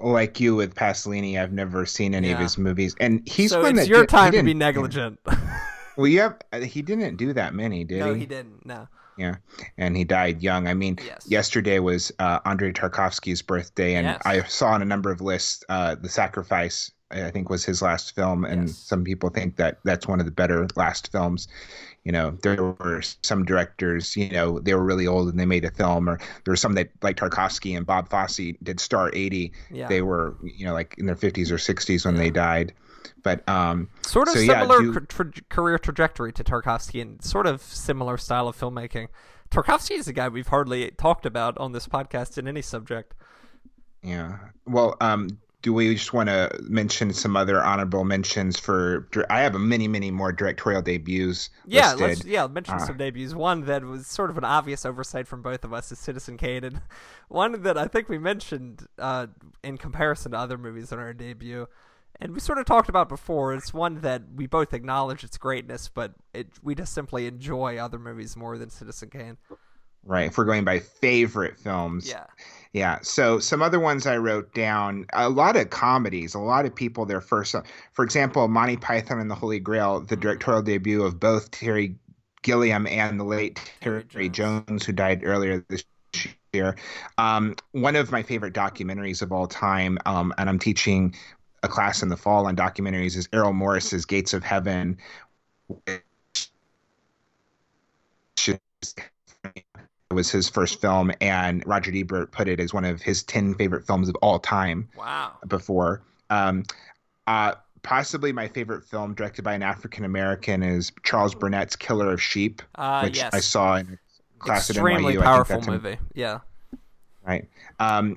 like you with Pasolini, I've never seen any yeah. of his movies, and he's so one it's your did, time to be negligent. well, you have. Uh, he didn't do that many, did no, he? No, he didn't. No. Yeah, and he died young. I mean, yes. yesterday was uh, Andrei Tarkovsky's birthday, and yes. I saw on a number of lists uh, the Sacrifice. I think was his last film, and yes. some people think that that's one of the better last films you know there were some directors you know they were really old and they made a film or there were some that like tarkovsky and bob fosse did star 80 yeah. they were you know like in their 50s or 60s when yeah. they died but um sort of so, similar yeah, do... tra- career trajectory to tarkovsky and sort of similar style of filmmaking tarkovsky is a guy we've hardly talked about on this podcast in any subject yeah well um do we just want to mention some other honorable mentions for? I have a many, many more directorial debuts. Yeah, listed. let's yeah mention uh, some debuts. One that was sort of an obvious oversight from both of us is Citizen Kane, and one that I think we mentioned uh, in comparison to other movies on our debut, and we sort of talked about before. It's one that we both acknowledge its greatness, but it we just simply enjoy other movies more than Citizen Kane. Right, if we're going by favorite films. Yeah. Yeah. So some other ones I wrote down, a lot of comedies, a lot of people their first for example, Monty Python and the Holy Grail, the mm-hmm. directorial debut of both Terry Gilliam and the late Terry, Terry Jones. Jones. who died earlier this year. Um, one of my favorite documentaries of all time, um, and I'm teaching a class in the fall on documentaries, is Errol Morris's Gates of Heaven. Which was his first film, and Roger Ebert put it as one of his ten favorite films of all time. Wow! Before, um, uh, possibly my favorite film directed by an African American is Charles Burnett's Killer of Sheep, uh, which yes. I saw in class Extremely at NYU. Extremely powerful movie. Yeah. Right. Um,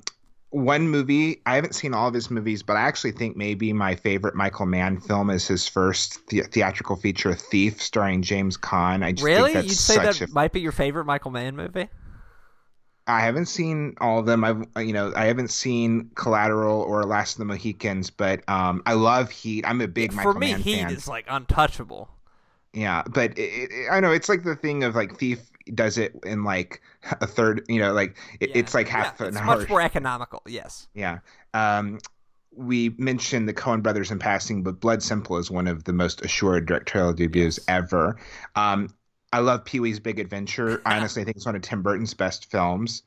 one movie I haven't seen all of his movies, but I actually think maybe my favorite Michael Mann film is his first the- theatrical feature, Thief, starring James Caan. I just really, you'd say that a... might be your favorite Michael Mann movie. I haven't seen all of them. I've you know I haven't seen Collateral or Last of the Mohicans, but um, I love Heat. I'm a big For Michael me, Mann Heat fan. is like untouchable. Yeah, but it, it, I know it's like the thing of like Thief does it in like a third. You know, like it, yeah. it's like half yeah, an it's hour. much more economical. Yes. Yeah. Um, we mentioned the Coen brothers in passing, but Blood Simple is one of the most assured directorial debuts yes. ever. Um, I love Pee Wee's Big Adventure. Honestly, I think it's one of Tim Burton's best films.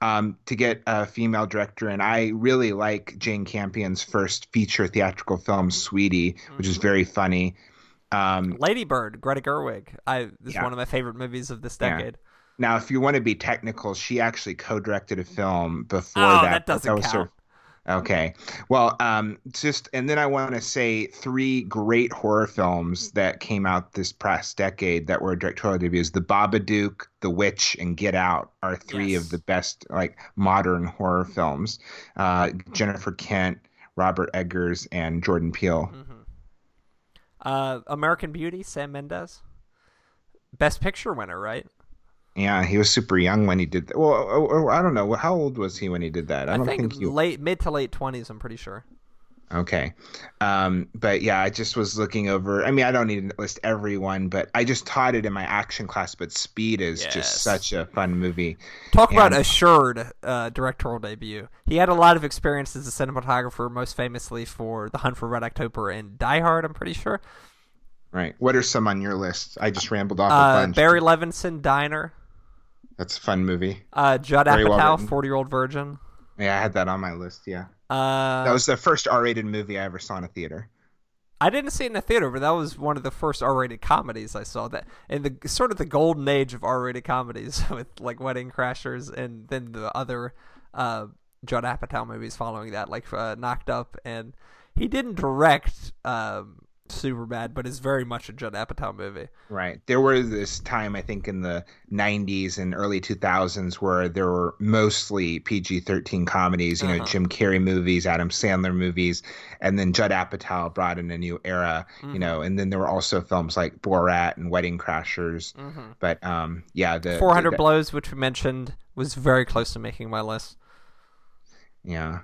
Um, to get a female director, and I really like Jane Campion's first feature theatrical film, Sweetie, which is mm-hmm. very funny. Um, Lady Bird, Greta Gerwig. I this yeah. is one of my favorite movies of this decade. Yeah. Now, if you want to be technical, she actually co-directed a film before oh, that. that doesn't that count. Her, okay, well, um, just and then I want to say three great horror films that came out this past decade that were directorial debuts: The Babadook, The Witch, and Get Out are three yes. of the best like modern horror films. Uh, Jennifer Kent, Robert Eggers, and Jordan Peele. Mm-hmm. Uh, American Beauty, Sam Mendes, Best Picture winner, right? Yeah, he was super young when he did that. Well, or, or, I don't know. How old was he when he did that? I, I don't think, think he... late, mid to late twenties. I'm pretty sure. Okay. Um, but yeah, I just was looking over. I mean, I don't need to list everyone, but I just taught it in my action class. But Speed is Yes. just such a fun movie. Talk about assured uh, directorial debut. He had a lot of experience as a cinematographer, most famously for The Hunt for Red October and Die Hard. I'm pretty sure. Right. What are some on your list? I just rambled off a Uh, bunch. Barry Levinson, Diner. That's a fun movie. Uh, Judd Very well Apatow, written. Forty Year Old Virgin. Yeah, I had that on my list. Yeah. Uh, That was the first R-rated movie I ever saw in a theater. I didn't see it in a theater, but that was one of the first R-rated comedies I saw. That in the sort of the golden age of R-rated comedies with like Wedding Crashers, and then the other uh, Judd Apatow movies following that, like uh, Knocked Up, and he didn't direct um, Superbad, but is very much a Judd Apatow movie. Right. There was this time, I think, in the 90s and early 2000s where there were mostly PG 13 comedies, you know, Uh-huh. Jim Carrey movies, Adam Sandler movies, and then Judd Apatow brought in a new era, Mm-hmm. you know, and then there were also films like Borat and Wedding Crashers. Mm-hmm. But um, yeah, the 400 the- Blows, which we mentioned, was very close to making my list. Yeah.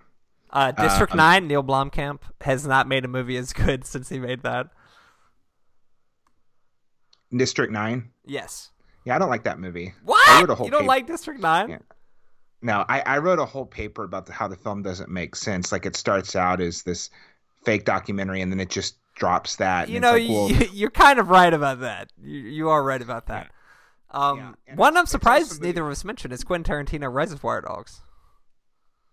Uh, District um, 9, Neill Blomkamp, has not made a movie as good since he made that. District 9. Yes. Yeah, I don't like that movie. What? wrote a whole You don't paper- like District 9? Yeah. No, I, I wrote a whole paper about the, how the film doesn't make sense. Like it starts out as this fake documentary, and then it just drops that. you know, like, well, you, you're kind of right about that. You, you are right about that. Um, Yeah, one I'm surprised neither of us mentioned is Quentin Tarantino Reservoir Dogs.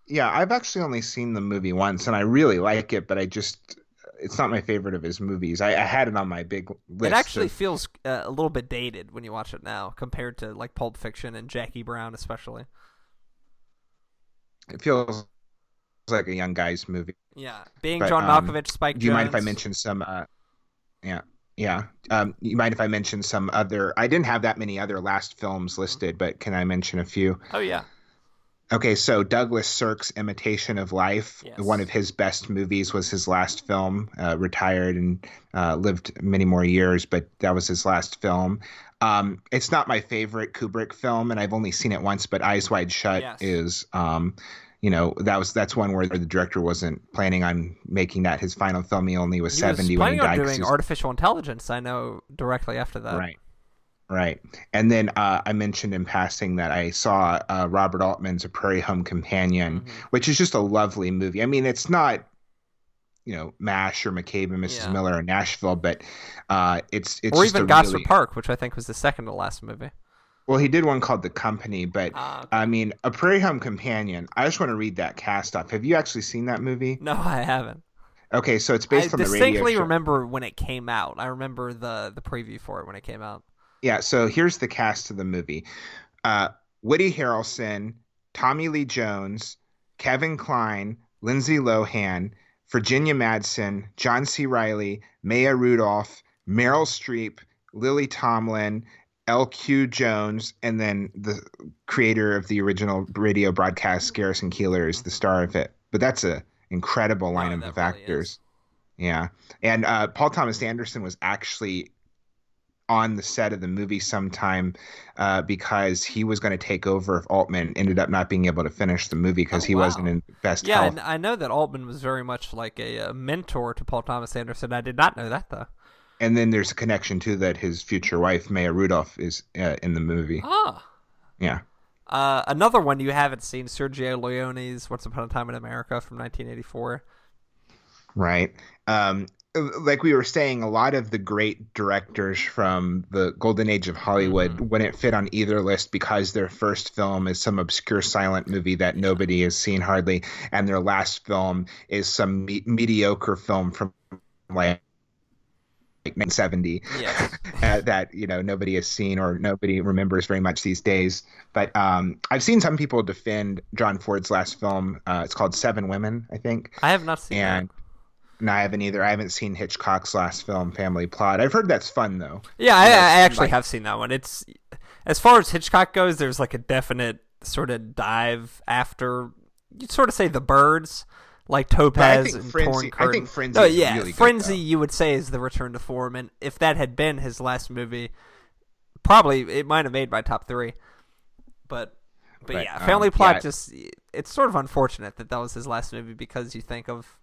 Yeah, I've actually only seen the movie once, and I really like it, but I just it's not my favorite of his movies. I, I had it on my big list. It actually of- feels uh, a little bit dated when you watch it now compared to like Pulp Fiction and Jackie Brown, especially. it feels like a young guy's movie. Yeah, being But, John um, Malkovich, Spike Do you mind if I mention some? Uh, yeah, yeah. Um, you mind if I mention some other? I didn't have that many other last films listed, but can I mention a few? Oh yeah, Okay, so Douglas Sirk's Imitation of Life, Yes. one of his best movies, was his last film. Uh, retired and uh, lived many more years, but that was his last film. Um, it's not my favorite Kubrick film, and I've only seen it once. But Eyes Wide Shut Yes. is, um, you know, that was that's one where the director wasn't planning on making that his final film. He only was he seventy was when he planning on died. 'cause doing artificial intelligence. I know directly after that. Right. Right. And then uh, I mentioned in passing that I saw uh, Robert Altman's A Prairie Home Companion, Mhm. which is just a lovely movie. I mean, it's not, you know, MASH or McCabe and Mrs. Yeah. Miller or Nashville, but uh, it's it's or even Gosford really, Park, which I think was the second to last movie. Well, he did one called The Company, but okay. I mean, A Prairie Home Companion. I just want to read that cast off. Have you actually seen that movie? No, I haven't. Okay, so it's I based on the radio distinctly remember when it came out. I remember the the preview for it when it came out. Yeah, so here's the cast of the movie. Uh, Woody Harrelson, Tommy Lee Jones, Kevin Kline, Lindsay Lohan, Virginia Madsen, John C. Reilly, Maya Rudolph, Meryl Streep, Lily Tomlin, L.Q. Jones, and then the creator of the original radio broadcast, Garrison Keillor, is the star of it. But that's a incredible lineup that of really actors. is. Yeah, and uh, Paul Thomas Anderson was actually on the set of the movie sometime uh, because he was going to take over if Altman ended up not being able to finish the movie because Oh, he wow. wasn't in best Yeah, health. I know that Altman was very much like a, uh mentor to Paul Thomas Anderson. I did not know that though. And then there's a connection too that his future wife Maya Rudolph is uh, in the movie. Ah. Yeah. Uh, another one you haven't seen, Sergio Leone's "Once Upon a Time in America" from 1984. Right. Um, like we were saying, a lot of the great directors from the golden age of Hollywood Mm-hmm. wouldn't fit on either list because their first film is some obscure silent movie that nobody has seen hardly, and their last film is some me- mediocre film from like. Like 1970, Yeah. uh, that you know nobody has seen or nobody remembers very much these days. But um, I've seen some people defend John Ford's last film. Uh, it's called Seven Women, I think I have not seen and that. No, I haven't either. I haven't seen Hitchcock's last film, Family Plot. I've heard that's fun though. Yeah, I, I actually like- have seen that one. It's as far as Hitchcock goes, there's like a definite sort of dive after you'd sort of say the birds, like Topaz and Frenzy- Torn I Curtain. think Frenzy No, yeah, really Frenzy though. you would say is the return to form, and if that had been his last movie, probably it might have made my top three. But but, But, yeah, um, Family Plot yeah. just it's sort of unfortunate that that was his last movie because you think of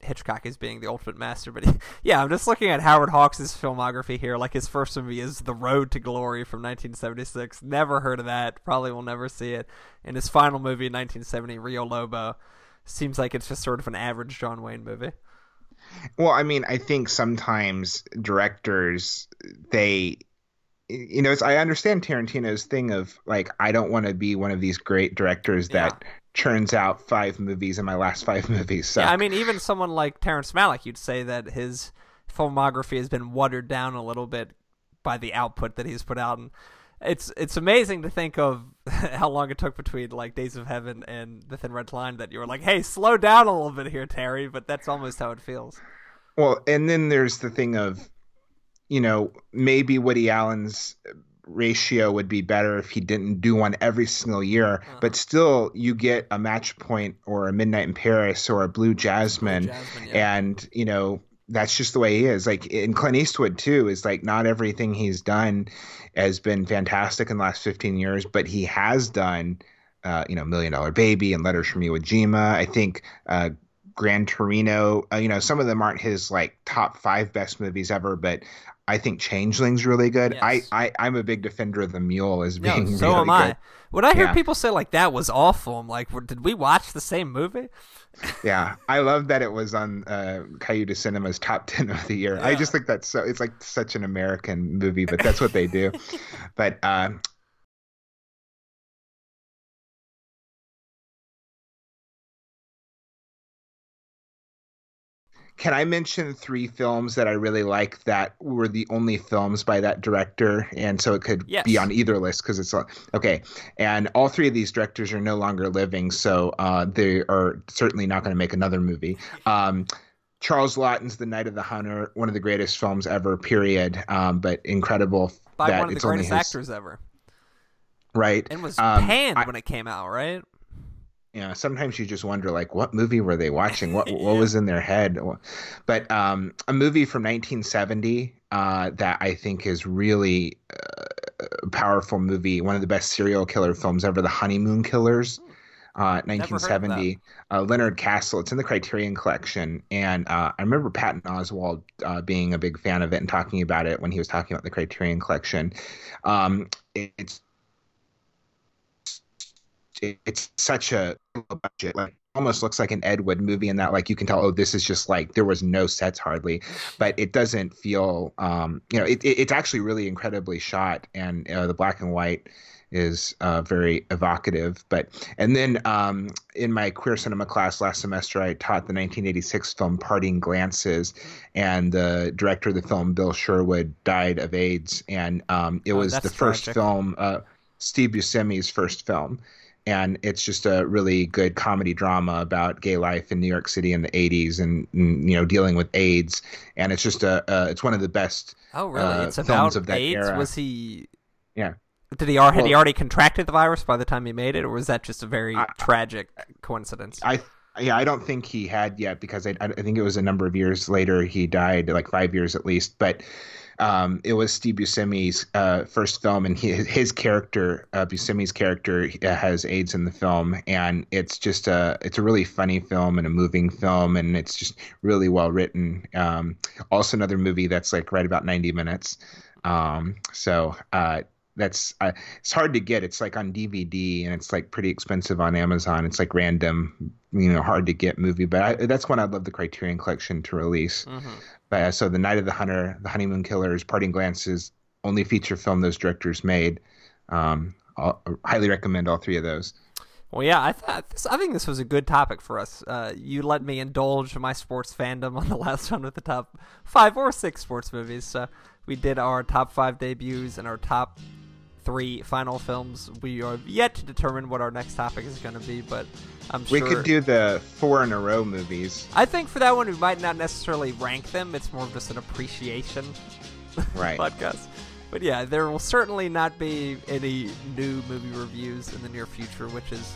Hitchcock as being the ultimate master. But yeah, I'm just looking at Howard Hawks' filmography here. Like his first movie is The Road to Glory from 1976. Never heard of that. Probably will never see it. And his final movie in 1970, Rio Lobo, seems like it's just sort of an average John Wayne movie. Well, I mean, I think sometimes directors they you know, I understand Tarantino's thing of like I don't want to be one of these great directors that yeah. Churns out five movies in my last five movies. So. Yeah, I mean, even someone like Terrence Malick, you'd say that his filmography has been watered down a little bit by the output that he's put out, and it's it's amazing to think of how long it took between like Days of Heaven and The Thin Red Line that you were like, hey, slow down a little bit here, Terry. But that's almost how it feels. Well, and then there's the thing of, you know, maybe Woody Allen's ratio would be better if he didn't do one every single year, uh-huh. but still you get a match point or a Midnight in Paris or a Blue Jasmine, Blue Jasmine yeah. and you know that's just the way he is. Like in Clint Eastwood too, is like not everything he's done has been fantastic in the last 15 years, but he has done, uh, you know, Million Dollar Baby and Letters from Iwo Jima. I think uh, Gran Torino. Uh, you know, some of them aren't his like top five best movies ever, but I think Changeling's really good. Yes. I, I I'm a big defender of the Mule as being no, so really am I. Good. When I hear yeah. people say like that was awful, I'm like, did we watch the same movie? yeah, I love that it was on uh, Cahiers du Cinéma's top ten of the year. Yeah. I just think that's so. It's like such an American movie, but that's what they do. but uh, Can I mention three films that I really like that were the only films by that director, and so it could yes. be on either list because it's okay. And all three of these directors are no longer living, so uh, they are certainly not going to make another movie. Um, Charles Laughton's The Night of the Hunter, one of the greatest films ever, period. Um, but incredible by that one of the greatest his... actors ever. Right, and was um, panned I... when it came out, right? You know, sometimes you just wonder like what movie were they watching? What what was in their head? But um, a movie from 1970 uh, that I think is really uh, a powerful movie, one of the best serial killer films ever, The Honeymoon Killers. Uh, 1970, uh, Leonard Kastle. It's in the Criterion Collection, and uh, I remember Patton Oswalt uh, being a big fan of it and talking about it when he was talking about the Criterion Collection. Um, it's it's such a budget like almost looks like an Ed Wood movie in that like you can tell oh this is just like there was no sets hardly but it doesn't feel um you know it, it it's actually really incredibly shot and uh, the black and white is uh, very evocative but and then um in my queer cinema class last semester I taught the 1986 film Parting Glances and the director of the film Bill Sherwood died of AIDS and um it oh, was the first tragic. film uh Steve Buscemi's first film and it's just a really good comedy drama about gay life in New York City in the 80s and, and you know dealing with AIDS. And it's just a uh, it's one of the best oh really? Uh, it's about of that AIDS? era. was he yeah. Did he had well, he already contracted the virus by the time he made it or was that just a very I, tragic coincidence? I yeah, I don't think he had yet because I, I think it was a number of years later he died, like five years at least. But um, it was Steve Buscemi's uh, first film, and he, his character, uh, Buscemi's character, uh, has AIDS in the film, and it's just a it's a really funny film and a moving film, and it's just really well written. Um, also, another movie that's like right about ninety minutes. Um, so uh, that's uh, it's hard to get. It's like on DVD and it's like pretty expensive on Amazon. It's like random, you know, hard to get movie. But I, that's when I'd love the Criterion Collection to release. Mm-hmm. But uh, so the Night of the Hunter, the Honeymoon Killers, Parting Glances, only feature film those directors made. Um, I'll, I highly recommend all three of those. Well, yeah, I thought this, I think this was a good topic for us. Uh, you let me indulge my sports fandom on the last one with the top five or six sports movies. So we did our top five debuts and our top three final films. We are yet to determine what our next topic is going to be, but I'm sure we could do the four in a row movies. I think for that one, we might not necessarily rank them. It's more of just an appreciation right. podcast. But yeah, there will certainly not be any new movie reviews in the near future, which is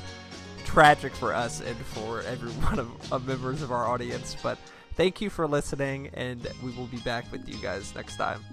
tragic for us and for every one of, of members of our audience. But thank you for listening, and we will be back with you guys next time.